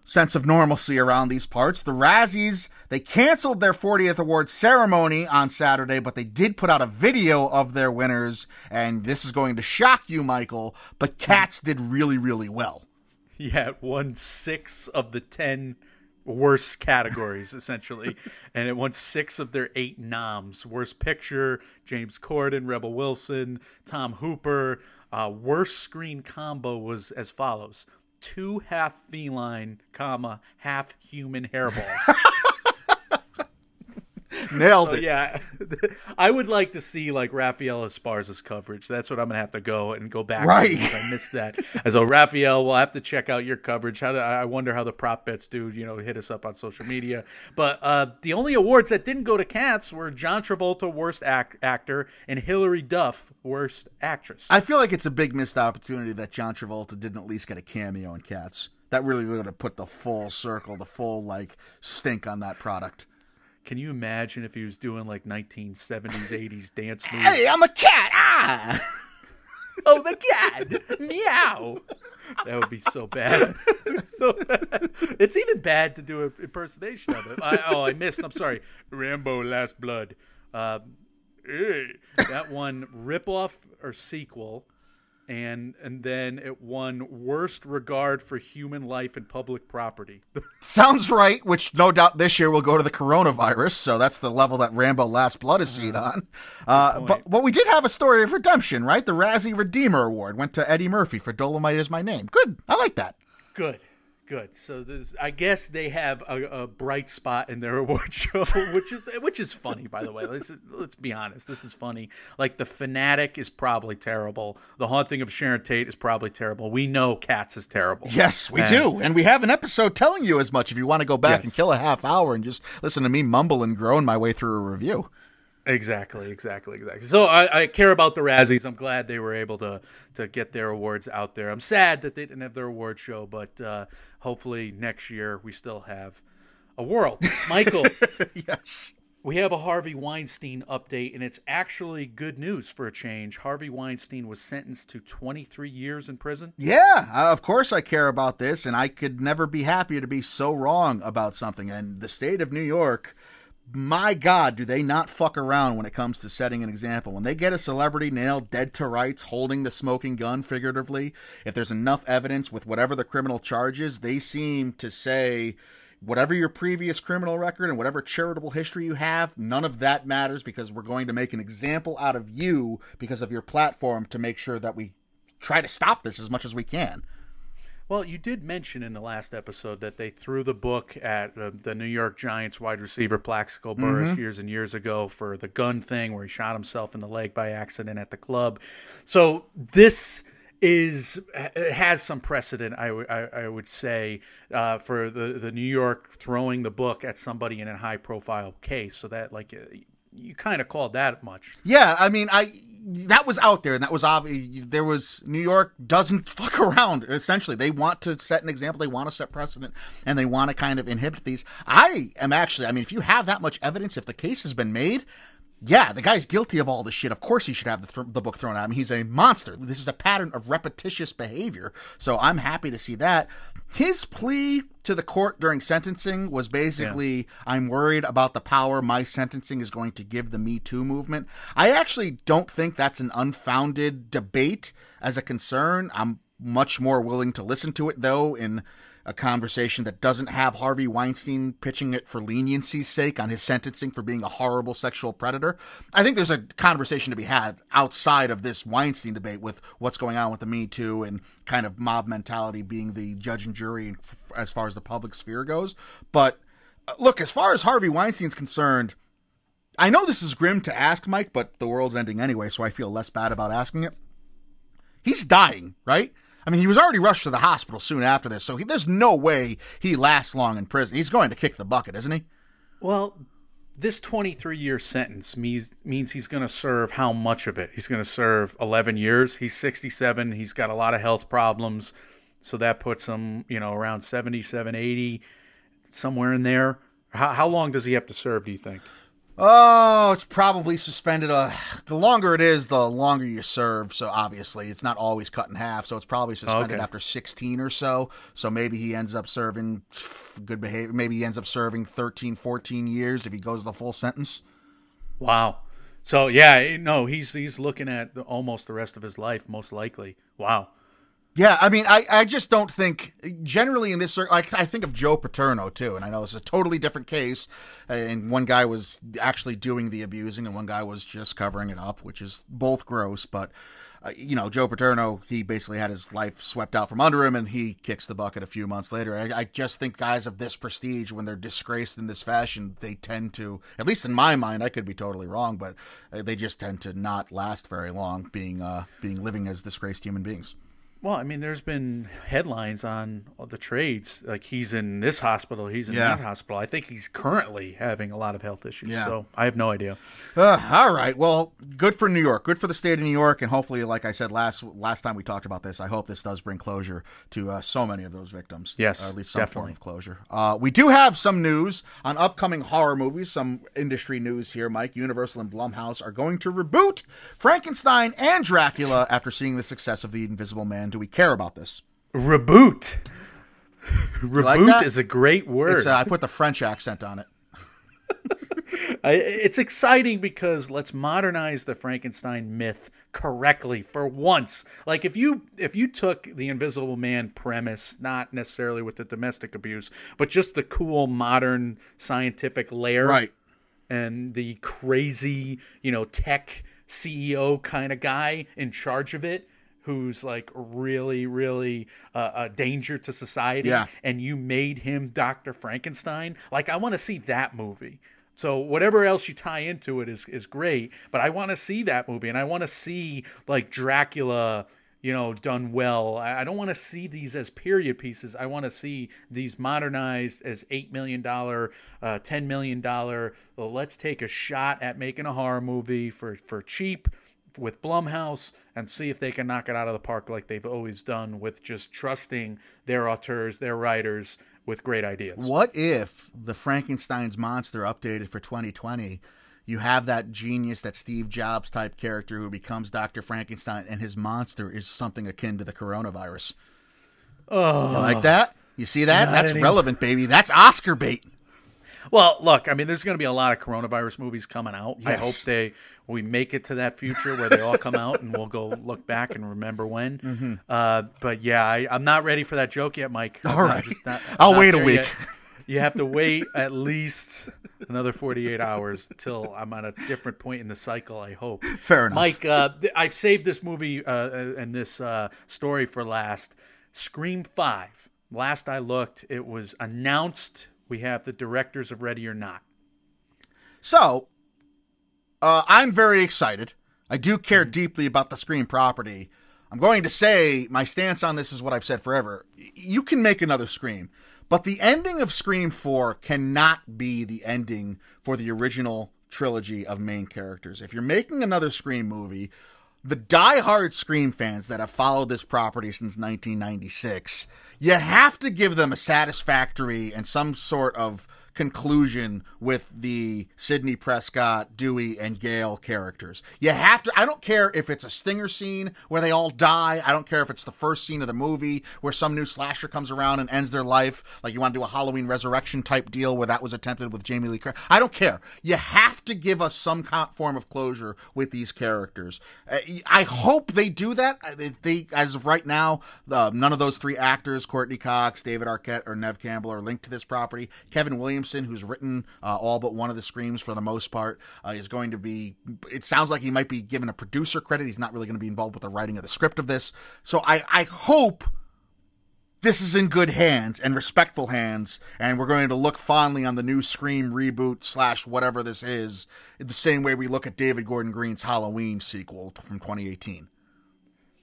sense of normalcy around these parts. The Razzies they canceled their 40th award ceremony on Saturday, but they did put out a video of their winners, and this is going to shock you, Michael. But Cats did really, really well. Yeah, it won six of the ten worst categories essentially, *laughs* and it won six of their eight noms: worst picture, James Corden, Rebel Wilson, Tom Hooper. Uh, worst screen combo was as follows: two half feline, comma half human hairballs. *laughs* *laughs* Nailed So, it. yeah, *laughs* I would like to see like Rafael Esparza's coverage. That's what I'm gonna have to go and go back. Right. I missed that. As a Rafael, we'll have to check out your coverage. How do, I wonder how the prop bets do. You know, hit us up on social media. But uh, the only awards that didn't go to Cats were John Travolta, worst act- actor, and Hilary Duff, worst actress. I feel like it's a big missed opportunity that John Travolta didn't at least get a cameo in Cats. That really would have put the full circle, the full like stink on that product. Can you imagine if he was doing like 1970s, 80s dance moves? Hey, I'm a cat. Ah. *laughs* oh my god, meow. That would be so bad. *laughs* so bad. It's even bad to do an impersonation of it. I, oh, I missed. I'm sorry. Rambo: Last Blood. Um, that one ripoff or sequel and and then it won worst regard for human life and public property. *laughs* Sounds right, which no doubt this year will go to the coronavirus, so that's the level that Rambo Last Blood is seen on. Uh, but, but we did have a story of redemption, right? The Razzie Redeemer Award went to Eddie Murphy for Dolomite is My Name. Good. I like that. Good. Good. So there's, I guess they have a, a, bright spot in their *laughs* award show, which is which is funny, by the way. Let's let's be honest. This is funny. Like the fanatic is probably terrible. The haunting of Sharon Tate is probably terrible. We know Cats is terrible. Yes, we and, do, and we have an episode telling you as much. If you want to go back yes. and kill a half hour and just listen to me mumble and groan my way through a review. Exactly, exactly, exactly. So I, I, care about the Razzies. I'm glad they were able to to get their awards out there. I'm sad that they didn't have their award show, but uh, hopefully next year we still have a world. Michael, *laughs* yes, we have a Harvey Weinstein update, and it's actually good news for a change. Harvey Weinstein was sentenced to 23 years in prison. Yeah, uh, of course I care about this, and I could never be happier to be so wrong about something. And the state of New York my God, do they not fuck around when it comes to setting an example? When they get a celebrity nailed dead to rights, holding the smoking gun, figuratively, if there's enough evidence with whatever the criminal charges, they seem to say, whatever your previous criminal record and whatever charitable history you have, none of that matters because we're going to make an example out of you because of your platform to make sure that we try to stop this as much as we can. Well, you did mention in the last episode that they threw the book at uh, the New York Giants wide receiver Plaxico Burress mm-hmm. years and years ago for the gun thing where he shot himself in the leg by accident at the club. So this is has some precedent, I, w- I, I would say, uh, for the the New York throwing the book at somebody in a high profile case. So that like uh, you kind of called that much. Yeah, I mean, I that was out there, and that was obvious. There was New York doesn't *laughs* fuck around. Essentially, they want to set an example. They want to set precedent, and they want to kind of inhibit these. I am actually. I mean, if you have that much evidence, if the case has been made, yeah, the guy's guilty of all this shit. Of course, he should have the, th- the book thrown at him. He's a monster. This is a pattern of repetitious behavior. So I'm happy to see that. His plea to the court during sentencing was basically yeah. I'm worried about the power my sentencing is going to give the Me Too movement. I actually don't think that's an unfounded debate as a concern. I'm much more willing to listen to it, though, in a conversation that doesn't have Harvey Weinstein pitching it for leniency's sake on his sentencing for being a horrible sexual predator. I think there's a conversation to be had outside of this Weinstein debate with what's going on with the Me Too and kind of mob mentality being the judge and jury as far as the public sphere goes. But uh, look, as far as Harvey Weinstein's concerned, I know this is grim to ask, Mike, but the world's ending anyway, so I feel less bad about asking it. He's dying, right? I mean, he was already rushed to the hospital soon after this, so he, there's no way he lasts long in prison. He's going to kick the bucket, isn't he? Well, this 23 year sentence means means he's going to serve how much of it? He's going to serve 11 years. He's 67. He's got a lot of health problems, so that puts him, you know, around 77, 80, somewhere in there. How, how long does he have to serve? Do you think? Oh, it's probably suspended. Uh, the longer it is, the longer you serve. So obviously, it's not always cut in half. So it's probably suspended okay. after 16 or so. So maybe he ends up serving good behavior. Maybe he ends up serving 13, 14 years if he goes the full sentence. Wow. So yeah, no, he's he's looking at the, almost the rest of his life, most likely. Wow. Yeah, I mean, I, I just don't think generally in this. Like, I think of Joe Paterno too, and I know it's a totally different case. And one guy was actually doing the abusing, and one guy was just covering it up, which is both gross. But uh, you know, Joe Paterno, he basically had his life swept out from under him, and he kicks the bucket a few months later. I, I just think guys of this prestige, when they're disgraced in this fashion, they tend to, at least in my mind, I could be totally wrong, but uh, they just tend to not last very long, being uh, being living as disgraced human beings. Well, I mean, there's been headlines on the trades, like he's in this hospital, he's in Yeah. that hospital. I think he's currently having a lot of health issues. Yeah. So I have no idea. Uh, all right. Well, good for New York. Good for the state of New York, and hopefully, like I said last last time we talked about this, I hope this does bring closure to uh, so many of those victims. Yes, at least some definitely. form of closure. Uh, we do have some news on upcoming horror movies. Some industry news here, Mike. Universal and Blumhouse are going to reboot Frankenstein and Dracula after seeing the success of The Invisible Man. Do we care about this? Reboot. Reboot like is a great word. It's, uh, I put the French accent on it. *laughs* I, it's exciting because let's modernize the Frankenstein myth correctly for once. Like if you if you took the Invisible Man premise, not necessarily with the domestic abuse, but just the cool modern scientific layer, Right. and the crazy, you know, tech CEO kind of guy in charge of it who's like really really uh, a danger to society Yeah. and you made him Dr. Frankenstein like I want to see that movie so whatever else you tie into it is is great but I want to see that movie and I want to see like Dracula you know done well I I don't want to see these as period pieces I want to see these modernized as 8 million dollar uh 10 million dollar well, let's take a shot at making a horror movie for for cheap with Blumhouse and see if they can knock it out of the park like they've always done with just trusting their auteurs, their writers with great ideas. What if the Frankenstein's monster updated for 2020? You have that genius, that Steve Jobs type character who becomes Dr. Frankenstein, and his monster is something akin to the coronavirus. Oh, you like that? You see that? That's any- relevant, baby. That's Oscar bait. Well, look, I mean, there's going to be a lot of coronavirus movies coming out. I hope they we make it to that future where they all come out and we'll go look back and remember when. Mm-hmm. Uh, but yeah, I, I'm not ready for that joke yet, Mike. I'm All right. just not- *laughs* I'll not wait a week. yet. You have to wait at least another 48 hours till I'm at a different point in the cycle. I hope. Fair enough. Mike, uh, th- I've saved this movie uh, and this uh, story for last. Scream Five. Last I looked, it was announced. We have the directors of Ready or Not. So, uh, I'm very excited. I do care deeply about the Scream property. I'm going to say my stance on this is what I've said forever. You can make another Scream, but the ending of Scream 4 cannot be the ending for the original trilogy of main characters. If you're making another Scream movie, the die-hard Scream fans that have followed this property since 1996, you have to give them a satisfactory and some sort of conclusion with the Sidney Prescott, Dewey, and Gale characters. You have to, I don't care if it's a stinger scene where they all die. I don't care if it's the first scene of the movie where some new slasher comes around and ends their life. Like you want to do a Halloween resurrection type deal where that was attempted with Jamie Lee Curtis. I don't care. You have to give us some form of closure with these characters. Uh, I hope they do that. They, as of right now, uh, none of those three actors, Courteney Cox, David Arquette, or Neve Campbell, are linked to this property. Kevin Williamson, who's written uh, all but one of the screams for the most part, uh, is going to be. It sounds like he might be given a producer credit. He's not really going to be involved with the writing of the script of this. So I, I hope this is in good hands and respectful hands, and we're going to look fondly on the new Scream reboot slash whatever this is, the same way we look at David Gordon Green's Halloween sequel from 2018.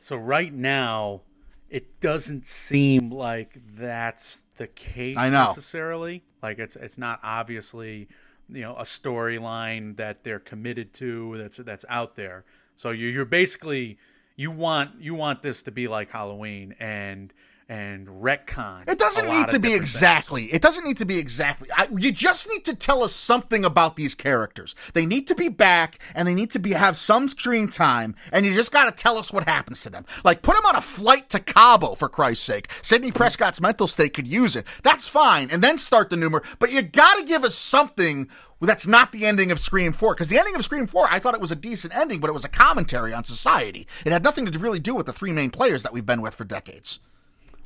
So right now, it doesn't seem like that's the case I know. necessarily. Like it's it's not obviously you know a storyline that they're committed to that's that's out there. So you you're basically you want you want this to be like Halloween and and retcon. It doesn't need to be exactly. It doesn't need to be exactly. I, you just need to tell us something about these characters. They need to be back, and they need to be have some screen time. And you just got to tell us what happens to them. Like put them on a flight to Cabo for Christ's sake. Sidney Prescott's mental state could use it. That's fine, and then start the numer. But you got to give us something. That's not the ending of Scream 4. Because the ending of Scream 4, I thought it was a decent ending, but it was a commentary on society. It had nothing to really do with the three main players that we've been with for decades.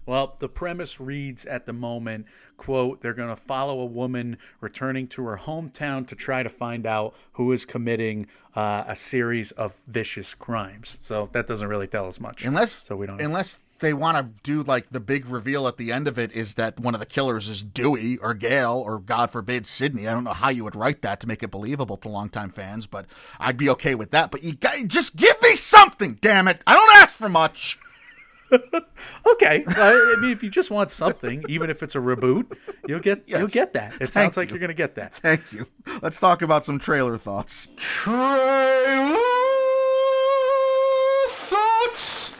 Well, the premise reads at the moment, quote, they're going to follow a woman returning to her hometown to try to find out who is committing uh, a series of vicious crimes. So that doesn't really tell us much. Unless so we don't unless they want to do like the big reveal at the end of it is that one of the killers is Dewey or Gale or God forbid Sidney. I don't know how you would write that to make it believable to longtime fans, but I'd be okay with that. But you got, just give me something, damn it! I don't ask for much. *laughs* okay, I mean, if you just want something, even if it's a reboot, you'll get you'll get that. It Thank sounds like you. you're gonna get that. Thank you. Let's talk about some trailer thoughts. Trailer thoughts.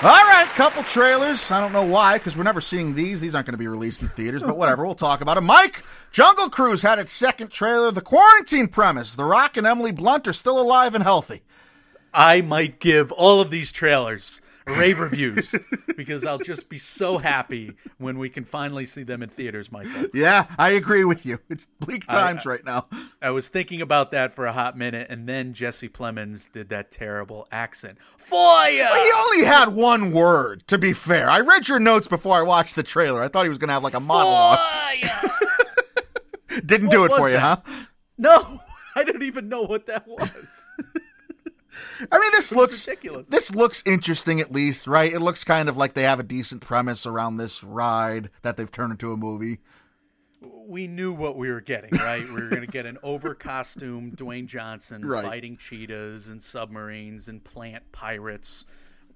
All right, couple trailers. I don't know why, because we're never seeing these. These aren't going to be released in theaters, but whatever. We'll talk about them. Mike, Jungle Cruise had its second trailer. The quarantine premise. The Rock and Emily Blunt are still alive and healthy. I might give all of these trailers rave reviews *laughs* because I'll just be so happy when we can finally see them in theaters, Michael. Yeah, I agree with you. It's bleak times right now. I was thinking about that for a hot minute, and then Jesse Plemons did that terrible accent. Fire! He only had one word, to be fair. I read your notes before I watched the trailer. I thought he was going to have like a monologue. *laughs* Didn't do it for you, that? huh? no, *laughs* I didn't even know what that was. I mean, this looks ridiculous. This looks interesting, at least, right? It looks kind of like they have a decent premise around this ride that they've turned into a movie. we knew what we were getting, right? We were going to get an over costumed Dwayne Johnson Right. fighting cheetahs and submarines and plant pirates.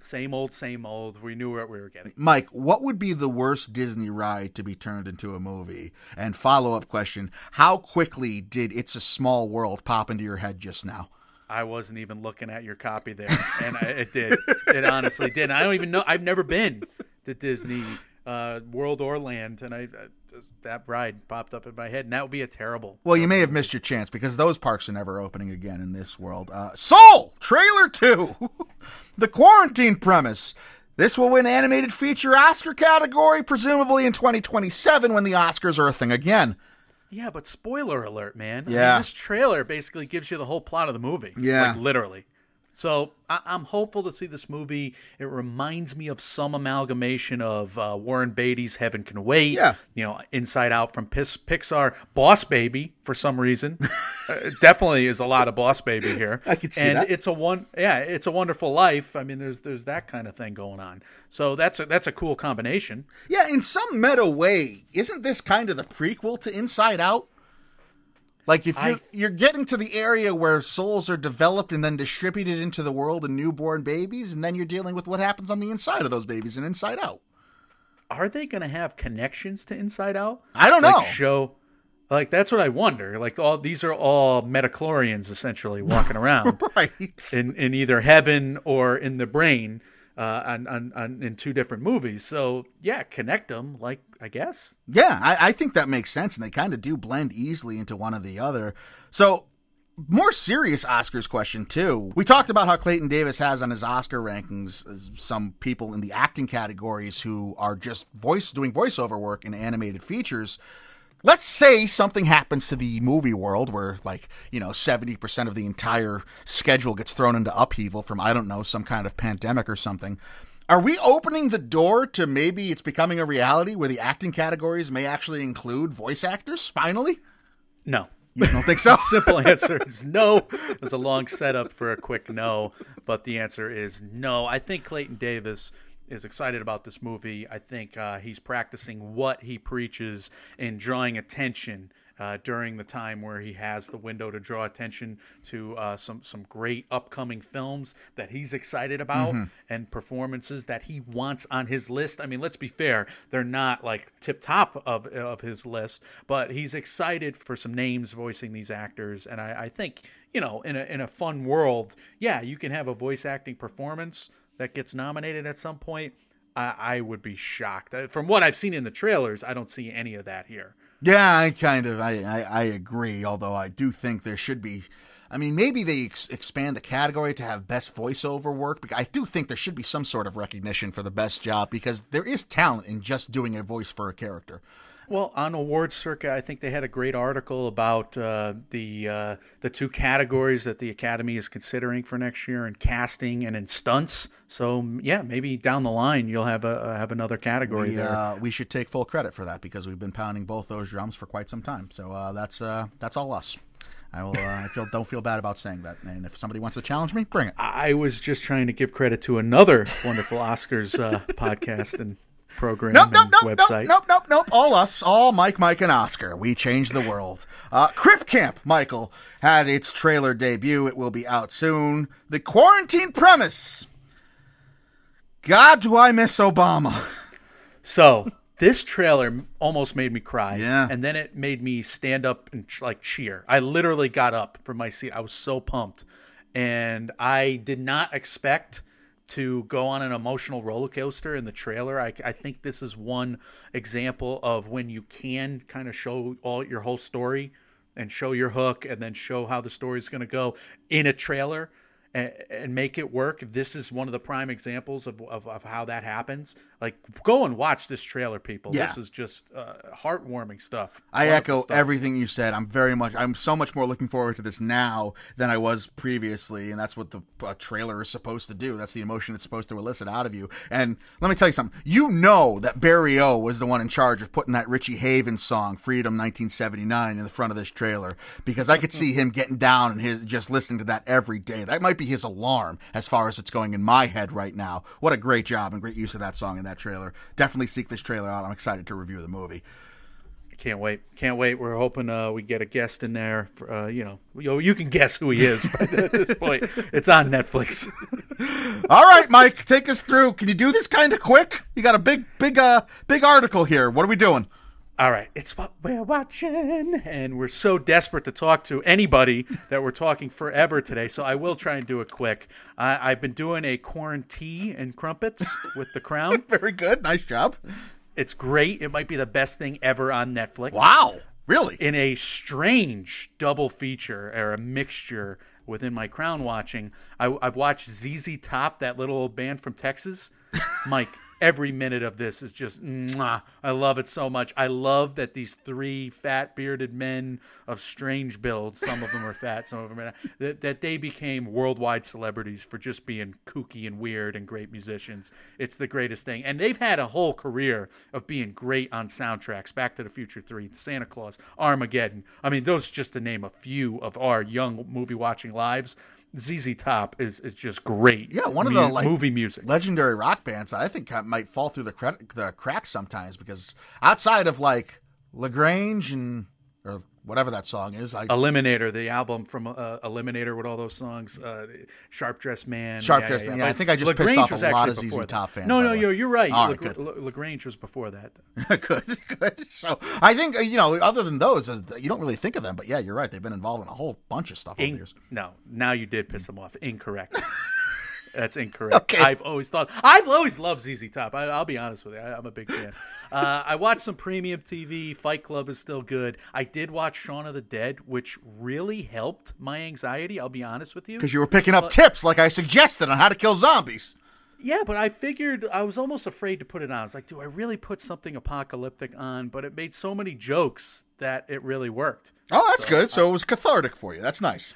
Same old, same old. We knew what we were getting. Mike, what would be the worst Disney ride to be turned into a movie? And follow up question: How quickly did "It's a Small World" pop into your head just now? I wasn't even looking at your copy there, and I, it did. It honestly did. I don't even know. I've never been to Disney uh, World or Land, and I, I just, that ride popped up in my head, and that would be a terrible. Well, you may have missed your chance because those parks are never opening again in this world. Uh, Soul trailer two, *laughs* the quarantine premise. This will win animated feature Oscar category, presumably in 2027 when the Oscars are a thing again. Yeah, but spoiler alert, man. I mean, Yeah. this trailer basically gives you the whole plot of the movie. Yeah. Like, literally. So I- I'm hopeful to see this movie. It reminds me of some amalgamation of uh, Warren Beatty's Heaven Can Wait. Yeah. You know, Inside Out from Pis- Pixar. Boss Baby, for some reason. *laughs* uh, definitely is a lot of Boss Baby here. *laughs* I could see and that. it's a one. Yeah, it's a Wonderful Life. I mean, there's there's that kind of thing going on. So that's a, that's a cool combination. Yeah, in some meta way, isn't this kind of the prequel to Inside Out? Like if you're I- you're getting to the area where souls are developed and then distributed into the world in newborn babies, and then you're dealing with what happens on the inside of those babies and Inside Out. Are they going to have connections to Inside Out? I don't know. show like that's what I wonder. Like all these are all midi-chlorians essentially walking around *laughs* right. in in either heaven or in the brain uh, on, on in two different movies. So yeah, connect them. Like I guess Yeah, I, I think that makes sense, and they kind of do blend easily into one or the other. So, more serious Oscars question too. We talked about how Clayton Davis has on his Oscar rankings uh, some people in the acting categories who are just voice doing voiceover work in animated features. Let's say something happens to the movie world where, like, you know, 70% of the entire schedule gets thrown into upheaval from, I don't know, some kind of pandemic or something. Are we opening the door to maybe it's becoming a reality where the acting categories may actually include voice actors finally? no. You don't think *laughs* so? Simple answer is no. There's a long setup for a quick no, but the answer is no. I think Clayton Davis is excited about this movie. I think uh, he's practicing what he preaches in drawing attention uh, during the time where he has the window to draw attention to uh, some some great upcoming films that he's excited about and performances that he wants on his list. I mean, let's be fair; they're not like tip top of of his list, but he's excited for some names voicing these actors, and I, I think you know, in a in a fun world, yeah, you can have a voice acting performance that gets nominated at some point. I, I would be shocked. Uh, From what I've seen in the trailers, I don't see any of that here. Yeah, I kind of I, I, I agree. Although I do think there should be. I mean, maybe they ex- expand the category to have best voiceover work. Because I do think there should be some sort of recognition for the best job because there is talent in just doing a voice for a character. Well, on awards circuit, I think they had a great article about uh, the uh, the two categories that the Academy is considering for next year in casting and in stunts. So yeah, maybe down the line you'll have a uh, have another category We, there. uh, we should take full credit for that because we've been pounding both those drums for quite some time. So uh, that's uh, that's all us. I will. Uh, I feel don't feel bad about saying that. And if somebody wants to challenge me, bring it. I was just trying to give credit to another wonderful Oscars uh, *laughs* podcast, and program Nope, nope, nope, nope, website. nope, nope, nope. All us, all Mike, Mike, and Oscar. We changed the world. Uh, Crip Camp, Michael, had its trailer debut. It will be out soon. The quarantine premise. God, do I miss Obama? *laughs* So this trailer almost made me cry. Yeah. And then it made me stand up and like cheer. I literally got up from my seat. I was so pumped. And I did not expect to go on an emotional roller coaster in the trailer. I, I think this is one example of when you can kind of show all your whole story and show your hook and then show how the story is going to go in a trailer and, and make it work. This is one of the prime examples of, of, of how that happens. Like, go and watch this trailer, people. Yeah. This is just uh, heartwarming stuff. I echo stuff. everything you said. I'm very much, I'm so much more looking forward to this now than I was previously, and that's what the uh, trailer is supposed to do. That's the emotion it's supposed to elicit out of you. And let me tell you something. You know that Barry O was the one in charge of putting that Richie Havens song, Freedom 1979, in the front of this trailer because I could see him getting down and his just listening to that every day. That might be his alarm as far as it's going in my head right now. What a great job and great use of that song in that trailer. Definitely seek this trailer out. I'm excited to review the movie. Can't wait. Can't wait. We're hoping uh, we get a guest in there. For, uh, you know, you, you can guess who he is *laughs* at this point. It's on Netflix. *laughs* All right, Mike, take us through. Can you do this kind of quick? You got a big, big, uh, big article here. What are we doing? All right, it's what we're watching, and we're so desperate to talk to anybody that we're talking forever today. So I will try and do it quick. I, I've been doing a quarantine and crumpets with the Crown. *laughs* Very good. Nice job. It's great. It might be the best thing ever on Netflix. Wow. Really? In a strange double feature or a mixture within my Crown watching, I, I've watched ZZ Top, that little old band from Texas. *laughs* Mike, every minute of this is just, mwah, I love it so much. I love that these three fat bearded men of strange builds, some of them are fat, some of them are not, that, that they became worldwide celebrities for just being kooky and weird and great musicians. It's the greatest thing. And they've had a whole career of being great on soundtracks. Back to the Future 3, Santa Claus, Armageddon. I mean, those just to name a few of our young movie watching lives. ZZ Top is, is just great. Yeah, one of mu- the like movie music. legendary rock bands that I think might fall through the cra- the cracks sometimes because outside of like La Grange and whatever that song is, I Eliminator, the album from uh, Eliminator with all those songs, uh, Sharp Dressed Man. Sharp Dressed Man, yeah, I think I just pissed La Grange off a lot of ZZ before Top that. fans, No, no, you're, you're right. All right. La- Lagrange was before that. *laughs* good, good. So I think you know, other than those, uh, you don't really think of them, but yeah, you're right. They've been involved in a whole bunch of stuff over the years. no, now you did piss them off. Incorrect. That's incorrect. *laughs* Okay. I've always thought I've always loved ZZ Top. I, I'll be honest with you. I, I'm a big fan. *laughs* Uh, I watched some premium TV. Fight Club is still good. I did watch Shaun of the Dead, which really helped my anxiety. I'll be honest with you. Because you were picking up tips like I suggested on how to kill zombies. Yeah, but I figured I was almost afraid to put it on. I was like, do I really put something apocalyptic on? But it made so many jokes that it really worked. Oh, that's good. So it was cathartic for you. That's nice.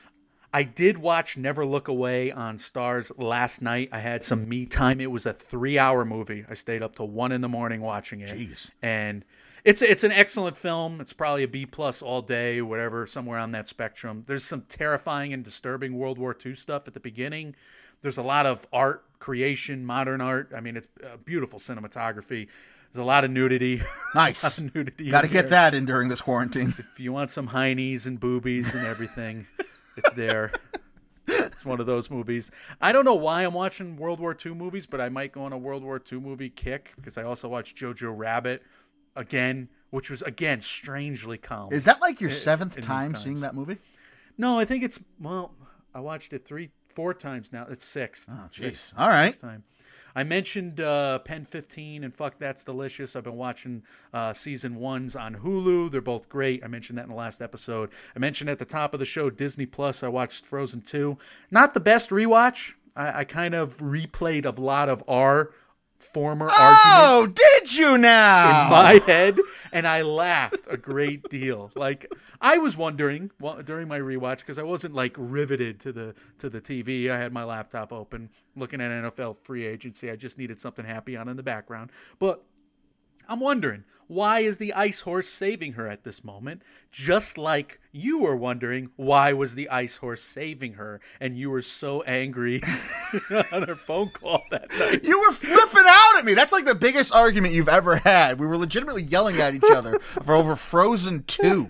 I did watch Never Look Away on Starz last night. I had some me time. It was a three-hour movie. I stayed up till one in the morning watching it. Jeez. And it's it's an excellent film. It's probably a B plus all day, whatever, somewhere on that spectrum. There's some terrifying and disturbing World War II stuff at the beginning. There's a lot of art creation, modern art. I mean, it's beautiful cinematography. There's a lot of nudity. *laughs* Nice. nudity. Got to get that in during this quarantine. If you want some heinies and boobies and everything, *laughs* it's there. It's one of those movies. I don't know why I'm watching World War II movies, but I might go on a World War II movie kick because I also watched Jojo Rabbit again, which was again strangely calm. Is that like your in seventh time seeing that movie? no, I think it's well, I watched it three, four times now. It's sixth. Oh, jeez. All right. sixth time. I mentioned uh, Pen 15 and Fuck That's Delicious. I've been watching uh, season ones on Hulu. They're both great. I mentioned that in the last episode. I mentioned at the top of the show Disney Plus. I watched Frozen 2. Not the best rewatch. I, I kind of replayed a lot of our former arguments Oh, did you now? in my head and I laughed a great deal. Like I was wondering well, during my rewatch because I wasn't like riveted to the to the TV. I had my laptop open looking at NFL free agency. I just needed something happy on in the background. But I'm wondering why is the ice horse saving her at this moment? Just like you were wondering why was the ice horse saving her, and you were so angry *laughs* on her phone call that night. You were flipping out at me. That's like the biggest argument you've ever had. We were legitimately yelling at each other for over Frozen 2.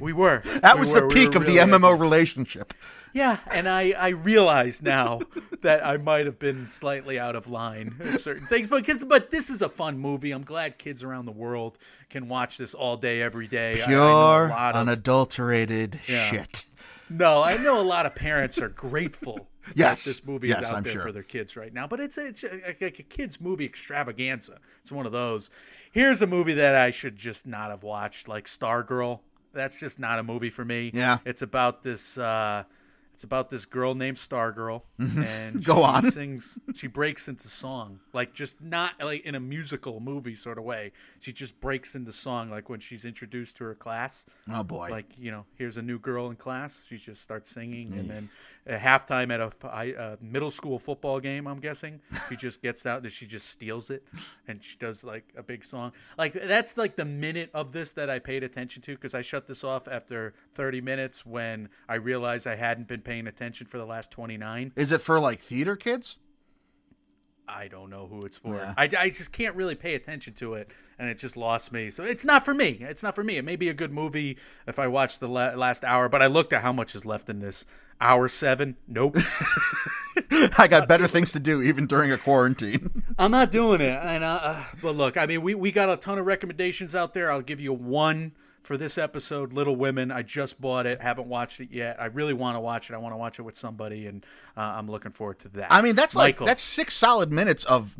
We were. That We was were. the peak were of the MMO angry. relationship. Yeah, and I, I realize now that I might have been slightly out of line at certain things, but but this is a fun movie. I'm glad kids around the world can watch this all day, every day. I- I Pure, of- unadulterated Yeah. shit. No, I know a lot of parents are grateful *laughs* Yes. that this movie Yes, is out I'm there sure. for their kids right now. But it's it's a, like a kids movie extravaganza. It's one of those. Here's a movie that I should just not have watched, like Stargirl. That's just not a movie for me. Yeah. it's about this. Uh, it's about this girl named Stargirl, and Mm-hmm. *laughs* Go she on. sings. She breaks into song, like just not like in a musical movie sort of way. She just breaks into song, like when she's introduced to her class Oh boy. like you know here's a new girl in class she just starts singing and then at halftime at a middle school football game i'm guessing she just *laughs* gets out and she just steals it and she does like a big song like that's like the minute of this that i paid attention to because i shut this off after 30 minutes when i realized i hadn't been paying attention for the last 29 Is it for like theater kids? I don't know who it's for. Yeah. I, I just can't really pay attention to it, and it just lost me. So it's not for me. It's not for me. It may be a good movie if I watch the la- last hour, but I looked at how much is left in this. Hour seven? Nope. *laughs* I got better things to do even during a quarantine. *laughs* I'm not doing it. And uh, uh, but look, I mean, we we got a ton of recommendations out there. I'll give you one for this episode, Little Women. I just bought it, haven't watched it yet. I really want to watch it. I want to watch it with somebody, and uh, I'm looking forward to that. I mean, that's Michael. like that's six solid minutes of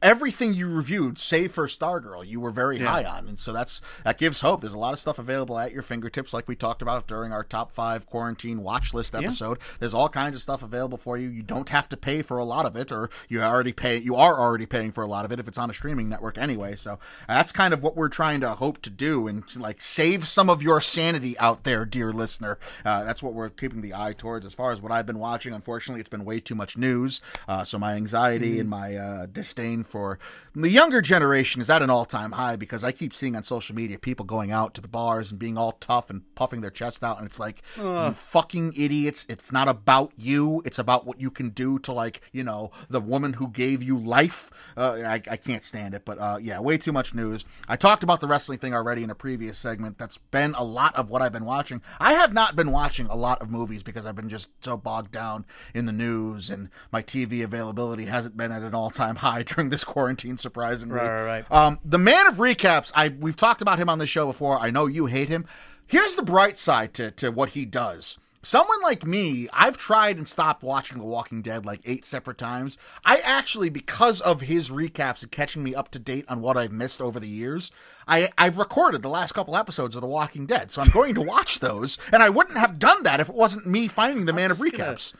everything you reviewed, save for Stargirl. You were very high on, and so that's that gives hope. There's a lot of stuff available at your fingertips, like we talked about during our top five quarantine watch list episode. There's all kinds of stuff available for you. You don't have to pay for a lot of it, or you already pay. You are already paying for a lot of it if it's on a streaming network anyway. So that's kind of what we're trying to hope to do, and like save some of your sanity out there, dear listener. Uh, that's what we're keeping the eye towards. As far as what I've been watching, unfortunately, it's been way too much news. Uh, so my anxiety and my uh, disdain for the younger generation is at an all-time high because I keep seeing on social media people going out to the bars and being all tough and puffing their chest out, and it's like you fucking idiots. It's not about you. It's about what you can do to like you know the woman who gave you life. Uh, I, I can't stand it, but uh, yeah, way too much news. I talked about the wrestling thing already in a previous segment. That's been a lot of what I've been watching. I have not been watching a lot of movies because I've been just so bogged down in the news and my TV availability hasn't been at an all-time *laughs* high during this quarantine. Surprisingly, Right, right, right. um, the man of recaps. I we've talked about him on the show before. I know you hate him. Here's the bright side to to what he does. Someone like me, I've tried and stopped watching The Walking Dead like eight separate times. I actually, because of his recaps and catching me up to date on what I've missed over the years, I, I've recorded the last couple episodes of The Walking Dead. So I'm going to watch those, and I wouldn't have done that if it wasn't me finding the man of *laughs* just gonna- recaps.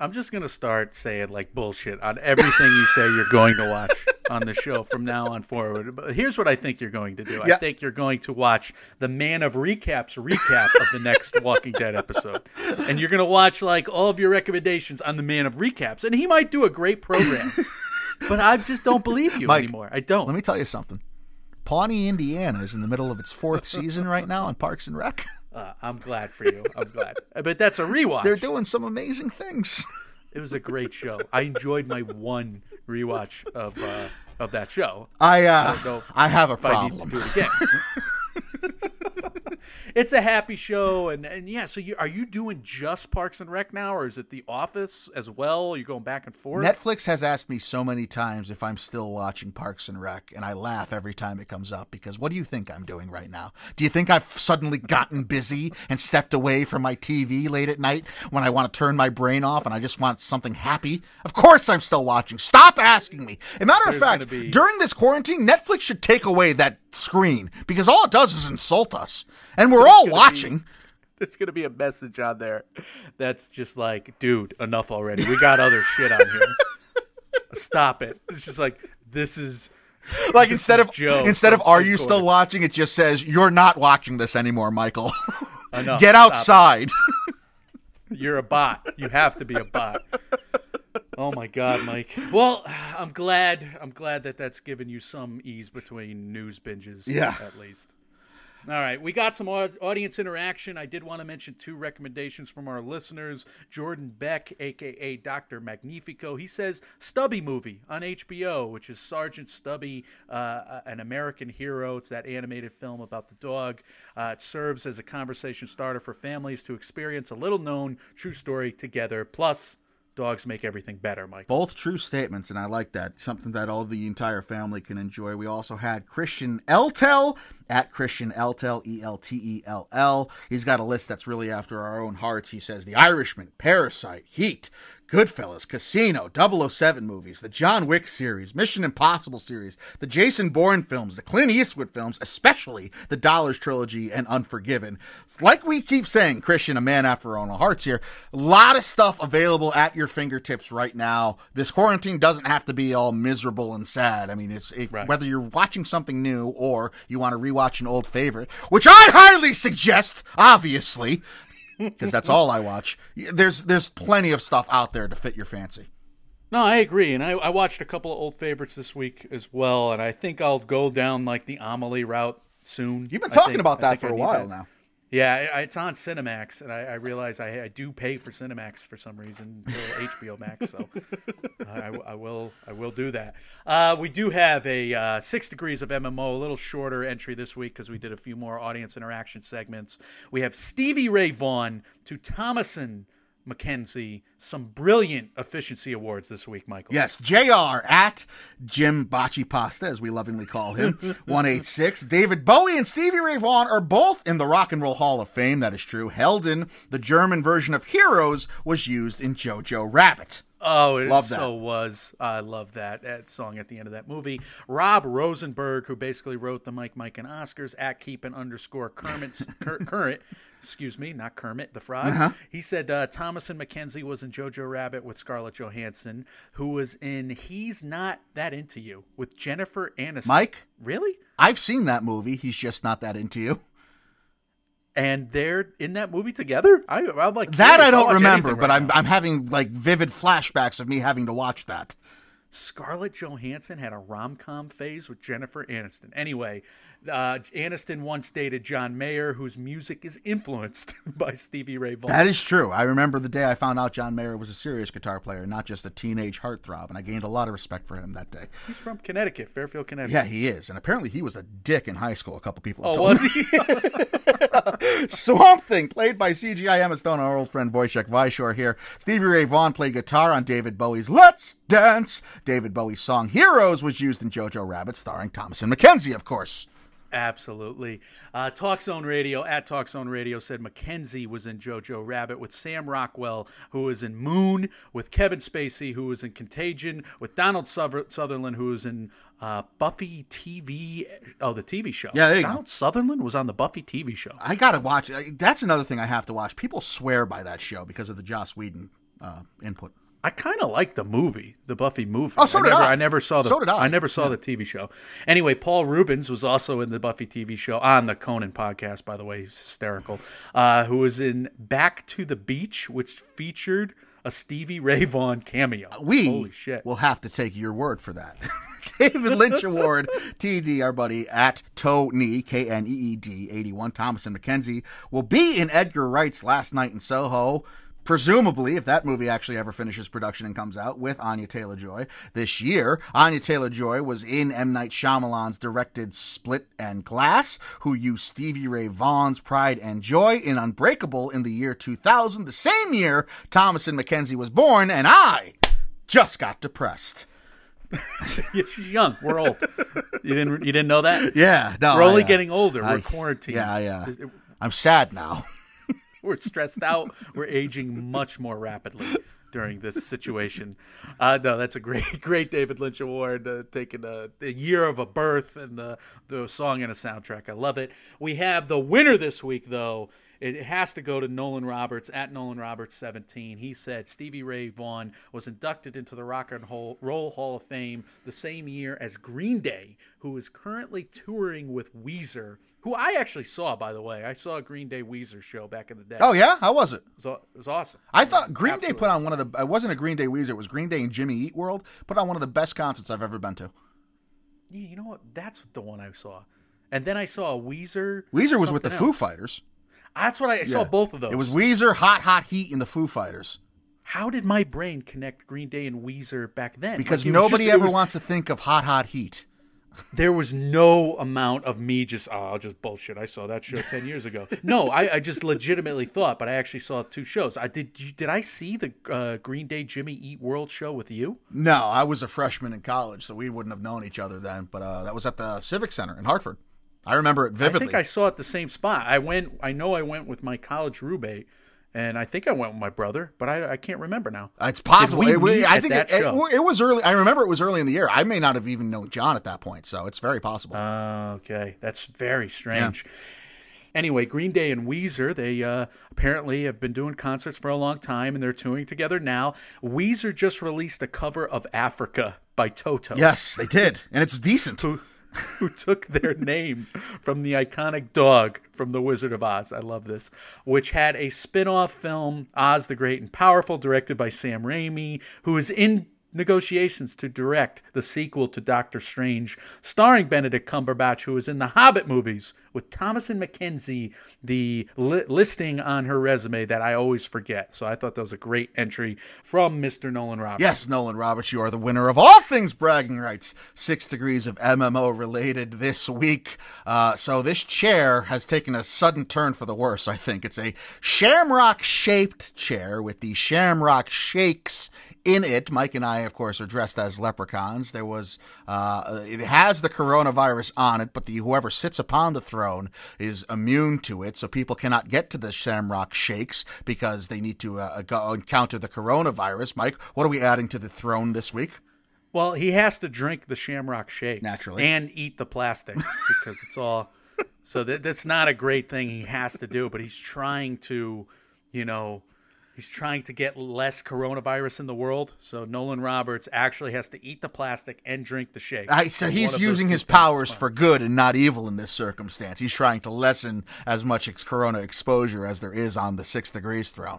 I'm just gonna start saying like bullshit on everything you say you're going to watch on the show from now on forward. But here's what I think you're going to do. Yeah. I think you're going to watch the Man of Recaps recap of the next Walking Dead episode, and you're gonna watch like all of your recommendations on the Man of Recaps, and he might do a great program. but I just don't believe you Mike, anymore. I don't. Let me tell you something. Pawnee, Indiana is in the middle of its fourth season right now on Parks and Rec. Uh, I'm glad for you. I'm glad. *laughs* But that's a rewatch. They're doing some amazing things. *laughs* It was a great show. I enjoyed my one rewatch of uh, of that show. I uh, don't I have a if I need to problem. do it again. *laughs* it's a happy show, and, and yeah. So you are you doing just Parks and Rec now, or is it The Office as well? You're going back and forth. Netflix has asked me so many times if I'm still watching Parks and Rec, and I laugh every time it comes up because what do you think I'm doing right now? Do you think I've suddenly gotten busy and stepped away from my TV late at night when I want to turn my brain off and I just want something happy? Of course I'm still watching. Stop asking me. As a matter of fact, be- during this quarantine, Netflix should take away that screen because all it does is insult us, and we're all gonna be- watching. There's gonna be a message on there that's just like, dude, enough already. We got other shit on here. *laughs* Stop it. It's just like this is Like This instead is of Joe instead of "Are you still watching?" it just says "You're not watching this anymore, Michael." enough. *laughs* Get outside. *laughs* You're a bot. You have to be a bot. Oh my God, Mike. Well, I'm glad. I'm glad that that's given you some ease between news binges. Yeah. at least. All right, we got some audience interaction. I did want to mention two recommendations from our listeners. Jordan Beck, aka Dr. Magnifico, he says Stubby movie on HBO, which is Sergeant Stubby, uh, an American hero. It's that animated film about the dog. Uh, it serves as a conversation starter for families to experience a little known true story together. Plus, dogs make everything better, Mike. Both true statements, and I like that. Something that all the entire family can enjoy. We also had Christian Eltell at Christian Eltell, E L T E L L. He's got a list that's really after our own hearts. He says The Irishman, Parasite, Heat, Goodfellas, Casino, 007 movies, the John Wick series, Mission Impossible series, the Jason Bourne films, the Clint Eastwood films, especially the Dollars trilogy and Unforgiven. It's like we keep saying, Christian, a man after our own hearts here. A lot of stuff available at your fingertips right now. This quarantine doesn't have to be all miserable and sad. I mean, it's if, Right. whether you're watching something new or you want to rewatch an old favorite, which I highly suggest, obviously because that's all I watch. There's there's plenty of stuff out there to fit your fancy. No, I agree, and I, I watched a couple of old favorites this week as well, and I think I'll go down like the Amelie route soon. You've been talking think- about that for a while that. now. Yeah, it's on Cinemax, and I, I realize I, I do pay for Cinemax for some reason HBO *laughs* Max, so I, I will I will do that. Uh, we do have a uh, six degrees of MMO, a little shorter entry this week because we did a few more audience interaction segments. We have Stevie Ray Vaughan to Thomasin McKenzie, some brilliant efficiency awards this week, Michael. Yes, JR at Jim Bocce Pasta, as we lovingly call him, *laughs* 186. David Bowie and Stevie Ray Vaughan are both in the Rock and Roll Hall of Fame. That is true. Helden, the German version of Heroes, was used in Jojo Rabbit. Oh, it Love so was. I love that, that song at the end of that movie. Rob Rosenberg, who basically wrote the Mike, Mike, and Oscars at keeping underscore Kermit's *laughs* cur, current. Excuse me, not Kermit the Frog. Uh-huh. He said uh, Thomasin McKenzie was in Jojo Rabbit with Scarlett Johansson, who was in He's Not That Into You with Jennifer Aniston. Mike, really? I've seen that movie. He's just not that into you. And they're in that movie together. I, I'm like That. I don't remember, anything but right I'm now. I'm having like vivid flashbacks of me having to watch that. Scarlett Johansson had a rom com phase with Jennifer Aniston. Anyway, uh, Aniston once dated John Mayer, whose music is influenced *laughs* by Stevie Ray Vaughan. That is true. I remember the day I found out John Mayer was a serious guitar player, not just a teenage heartthrob, and I gained a lot of respect for him that day. He's from Connecticut, Fairfield, Connecticut. Yeah, he is, and apparently he was a dick in high school. A couple people have Oh, told was me. he? *laughs* *laughs* Swamp Thing, played by CGI Emma Stone, our old friend Wojciech Weishore here. Stevie Ray Vaughan played guitar on David Bowie's Let's Dance. David Bowie's song Heroes was used in Jojo Rabbit, starring Thomasin McKenzie, of course. Absolutely. Uh, Talk Zone Radio at Talk Zone Radio said McKenzie was in Jojo Rabbit with Sam Rockwell, who was in Moon, with Kevin Spacey, who was in Contagion, with Donald Sutherland, who was in uh, Buffy TV. Oh, the TV show. Yeah, there you go. Donald Sutherland was on the Buffy TV show. I gotta watch. That's another thing I have to watch. People swear by that show because of the Joss Whedon uh, input. I kind of like the movie, the Buffy movie. Oh, so I did never, I. never saw the. So did I. I never saw the TV show. Anyway, Paul Reubens was also in the Buffy TV show on the Conan podcast. By the way, he's hysterical. Uh, who was in Back to the Beach, which featured a Stevie Ray Vaughan cameo. We holy shit. will have to take your word for that. *laughs* David Lynch Award, *laughs* TD, our buddy at Tony, K N E E D 81, Thomasin McKenzie, will be in Edgar Wright's Last Night in Soho. Presumably, if that movie actually ever finishes production and comes out with Anya Taylor Joy this year, Anya Taylor Joy was in M. Night Shyamalan's directed Split and Glass, who used Stevie Ray Vaughan's Pride and Joy in Unbreakable in the year 2000, the same year Thomasin McKenzie was born, and I just got depressed. *laughs* Yeah, she's young. We're old. you didn't. You didn't know that. Yeah, no, We're only I, uh, getting older. We're I- quarantined. Yeah, yeah. I'm sad now. We're stressed out. We're aging much more rapidly during this situation. Uh, no, that's a great, *laughs* great David Lynch award, uh, taking a, the year of a birth and the the song and a soundtrack. I love it. We have the winner this week, though. it, it has to go to Nolan Roberts at Nolan Roberts 17. He said Stevie Ray Vaughan was inducted into the Rock and Roll Hall of Fame the same year as Green Day, who is currently touring with Weezer, who I actually saw, by the way. I saw a Green Day Weezer show back in the day. Oh yeah, how was it? It was, it was awesome. I thought Green Day put on one of the. It wasn't a Green Day Weezer. It was Green Day and Jimmy Eat World. Put on one of the best concerts I've ever been to. Yeah, you know what? That's the one I saw. And then I saw a Weezer. Weezer was with the else. Foo Fighters. That's what I, I saw both of those. It was Weezer, Hot Hot Heat, and the Foo Fighters. How did my brain connect Green Day and Weezer back then? Because like nobody just, ever was, wants to think of Hot Hot Heat. There was no amount of me just oh just bullshit. I saw that show ten years ago. *laughs* No, I, I just legitimately thought, but I actually saw two shows. I did. Did I see the uh, Green Day Jimmy Eat World show with you? No, I was a freshman in college, so we wouldn't have known each other then. But uh, that was at the Civic Center in Hartford. I remember it vividly. I think I saw it the same spot. I went. I know I went with my college roommate, and I think I went with my brother, but I, I can't remember now. It's possible. It, I think it, it, it, was early. I remember it was early in the year. I may not have even known John at that point, so it's very possible. Uh, okay, that's very strange. Yeah. Anyway, Green Day and Weezer, they uh, apparently have been doing concerts for a long time and they're touring together now. Weezer just released a cover of Africa by Toto. Yes, they did. And it's decent. *laughs* Who, took their name from the iconic dog from The Wizard of Oz. I love this, which had a spin off film, Oz the Great and Powerful, directed by Sam Raimi, who is in negotiations to direct the sequel to Doctor Strange, starring Benedict Cumberbatch, who was in the Hobbit movies with Thomasin McKenzie, the li- listing on her resume that I always forget. So I thought that was a great entry from Mr. Nolan Roberts. Yes, Nolan Roberts, you are the winner of all things bragging rights. Six degrees of MMO related this week. Uh, so this chair has taken a sudden turn for the worse, I think. It's a shamrock shaped chair with the shamrock shakes in it. Mike and I, of course, are dressed as leprechauns. There was, uh, it has the coronavirus on it, but the whoever sits upon the throne is immune to it, so people cannot get to the Shamrock Shakes because they need to uh, go encounter the coronavirus. Mike, what are we adding to the throne this week? Well, he has to drink the Shamrock Shakes naturally and eat the plastic *laughs* because it's all. So that, that's not a great thing he has to do, but he's trying to, you know, He's trying to get less coronavirus in the world. So Nolan Roberts actually has to eat the plastic and drink the shake. I, so he's using his powers for good and not evil in this circumstance. He's trying to lessen as much ex- corona exposure as there is on the six degrees throne.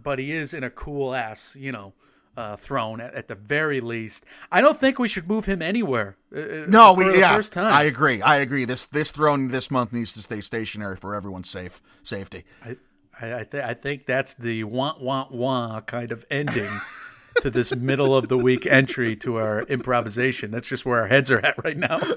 But he is in a cool ass, you know, uh, throne at, at, the very least. I don't think we should move him anywhere. Uh, uh no, we yeah, first time. I agree. I agree. This this throne this month needs to stay stationary for everyone's safe safety. I, I I, th- I think that's the want want want kind of ending *laughs* to this middle of the week entry to our improvisation. That's just where our heads are at right now. *laughs*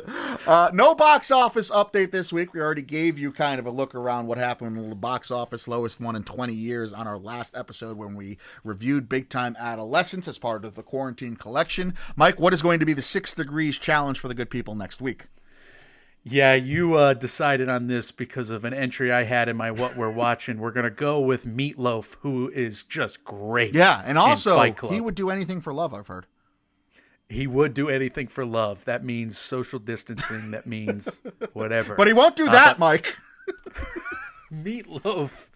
Uh, no box office update this week. We already gave you kind of a look around what happened in the box office, lowest one in 20 years, on our last episode when we reviewed Big Time Adolescence as part of the quarantine collection. Mike, what is going to be the six degrees challenge for the good people next week? Yeah, you uh, decided on this because of an entry I had in my what we're watching. We're gonna go with Meatloaf, who is just great. Yeah, and also he would do anything for love. I've heard. He would do anything for love. That means social distancing. that means *laughs* whatever. But he won't do uh, that, uh, but- Mike. *laughs* Meatloaf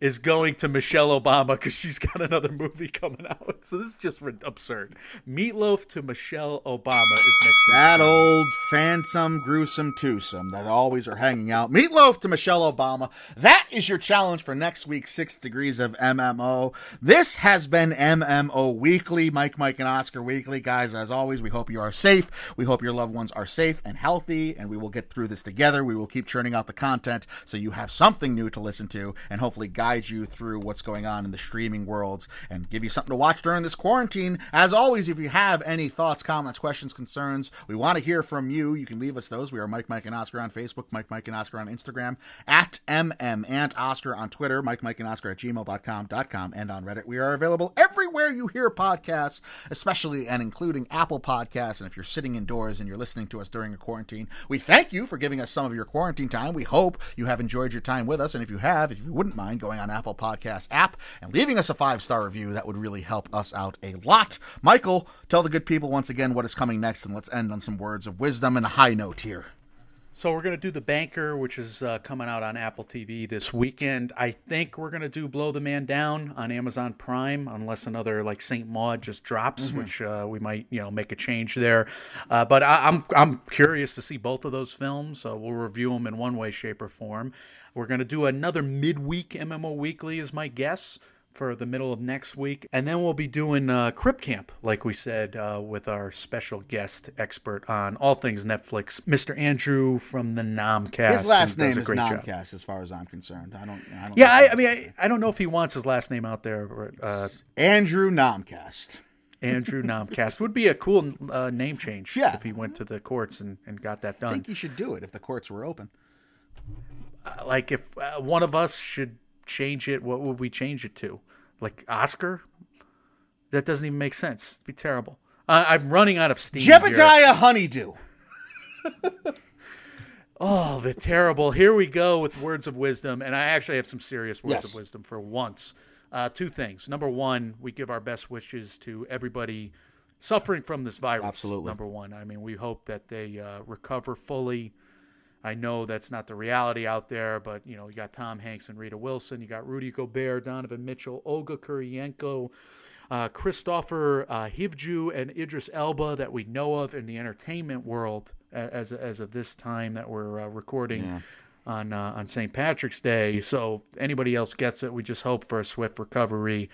is going to Michelle Obama because she's got another movie coming out. *laughs* So this is just absurd. Meatloaf to Michelle Obama is next week. That old phantom, gruesome twosome that always are hanging out. Meatloaf to Michelle Obama. That is your challenge for next week's Six Degrees of MMO. This has been MMO Weekly. Mike, Mike, and Oscar Weekly. Guys, as always, we hope you are safe. We hope your loved ones are safe and healthy, and we will get through this together. We will keep churning out the content so you have something new to listen to and hopefully guide you through what's going on in the streaming worlds and give you something to watch during this quarantine. As always, if you have any thoughts, comments, questions, concerns, we want to hear from you. You can leave us those. We are Mike, Mike, and Oscar on Facebook, Mike, Mike, and Oscar on Instagram, at MM and Oscar on Twitter, Mike, Mike, and Oscar at gmail.com, and on Reddit. We are available everywhere you hear podcasts, especially and including Apple Podcasts. And if you're sitting indoors and you're listening to us during a quarantine, we thank you for giving us some of your quarantine time. We hope you have enjoyed your time with us. And if you have, if you wouldn't mind going on Apple Podcast app and leaving us a five star review. That would really help us out a lot. Michael, tell the good people once again what is coming next, and let's end on some words of wisdom and a high note here. So we're gonna do the Banker, which is uh, coming out on Apple TV this weekend. I think we're gonna do Blow the Man Down on Amazon Prime, unless another like Saint Maud just drops, Mm-hmm. which uh, we might you know make a change there. Uh, but I, I'm I'm curious to see both of those films. So we'll review them in one way, shape, or form. We're gonna do another midweek MMO Weekly, is my guess for the middle of next week. And then we'll be doing uh, Crip Camp, like we said, uh, with our special guest expert on all things Netflix, Mr. Andrew from the Nomcast. His last name is great job. Nomcast, as far as I'm concerned. I don't. I don't Yeah, I, I mean, I, I don't know if he wants his last name out there. Uh, Andrew Nomcast. Andrew Nomcast would be a cool uh, name change Yeah. if he went to the courts and, and got that done. I think he should do it if the courts were open. like if uh, one of us should change it, what would we change it to? Like Oscar? That doesn't even make sense. It'd be terrible. Uh, I'm running out of steam. Jebediah Honeydew. *laughs* Oh, the terrible. Here we go with words of wisdom, and I actually have some serious words Yes. of wisdom for once. Uh, two things. Number one, we give our best wishes to everybody suffering from this virus. Absolutely. Number one. I mean, we hope that they uh, recover fully. I know that's not the reality out there, but you know, you got Tom Hanks and Rita Wilson, you got Rudy Gobert, Donovan Mitchell, Olga Kurylenko, uh, Kristofer uh, Hivju, and Idris Elba that we know of in the entertainment world as as of this time that we're uh, recording on uh, on St. Patrick's Day. So anybody else gets it, we just hope for a swift recovery.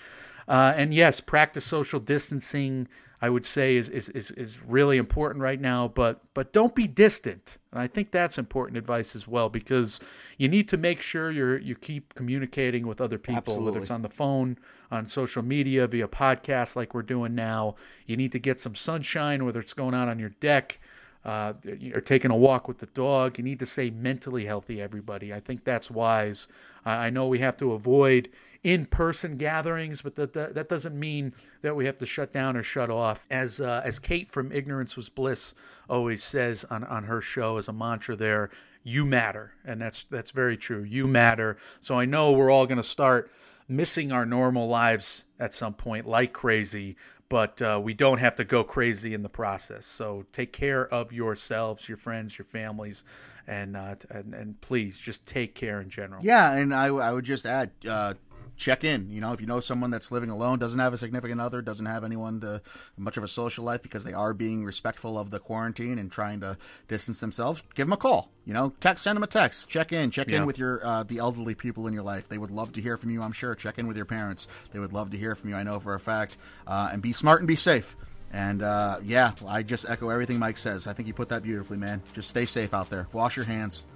Uh, and yes, practice social distancing. I would say is, is is is really important right now, but but don't be distant. And I think that's important advice as well because you need to make sure you're you keep communicating with other people, whether it's on the phone, on social media, via podcast like we're doing now. You need to get some sunshine, whether it's going out on your deck uh, or taking a walk with the dog. You need to stay mentally healthy, everybody. I think that's wise. I know we have to avoid in-person gatherings, but that, that that doesn't mean that we have to shut down or shut off. As uh, as Kate from Ignorance Was Bliss always says on on her show as a mantra, there, you matter, and that's that's very true. You matter. So I know we're all going to start missing our normal lives at some point like crazy but uh, we don't have to go crazy in the process so take care of yourselves your friends your families and uh, and, and please just take care in general Yeah, and I, I would just add, uh, check in. You know, if you know someone that's living alone, doesn't have a significant other, doesn't have anyone to much of a social life because they are being respectful of the quarantine and trying to distance themselves, give them a call. You know, text, send them a text. Check in, check Yeah. in with your uh, the elderly people in your life. They would love to hear from you. I'm sure. Check in with your parents. They would love to hear from you. I know for a fact. Uh, and be smart and be safe. And uh, yeah, I just echo everything Mike says. I think you put that beautifully, man. Just stay safe out there. Wash your hands.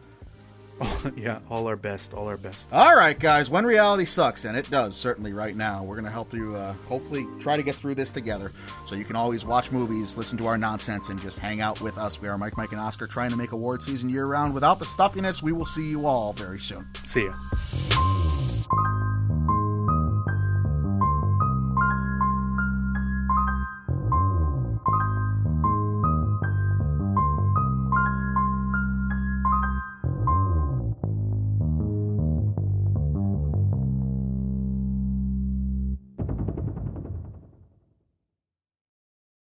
*laughs* yeah all our best all our best All right, guys. When reality sucks, and it does certainly right now, we're gonna help you. Uh, hopefully, try to get through this together. So you can always watch movies, listen to our nonsense, and just hang out with us. We are Mike, Mike, and Oscar, trying to make award season year round without the stuffiness. We will see you all very soon. see ya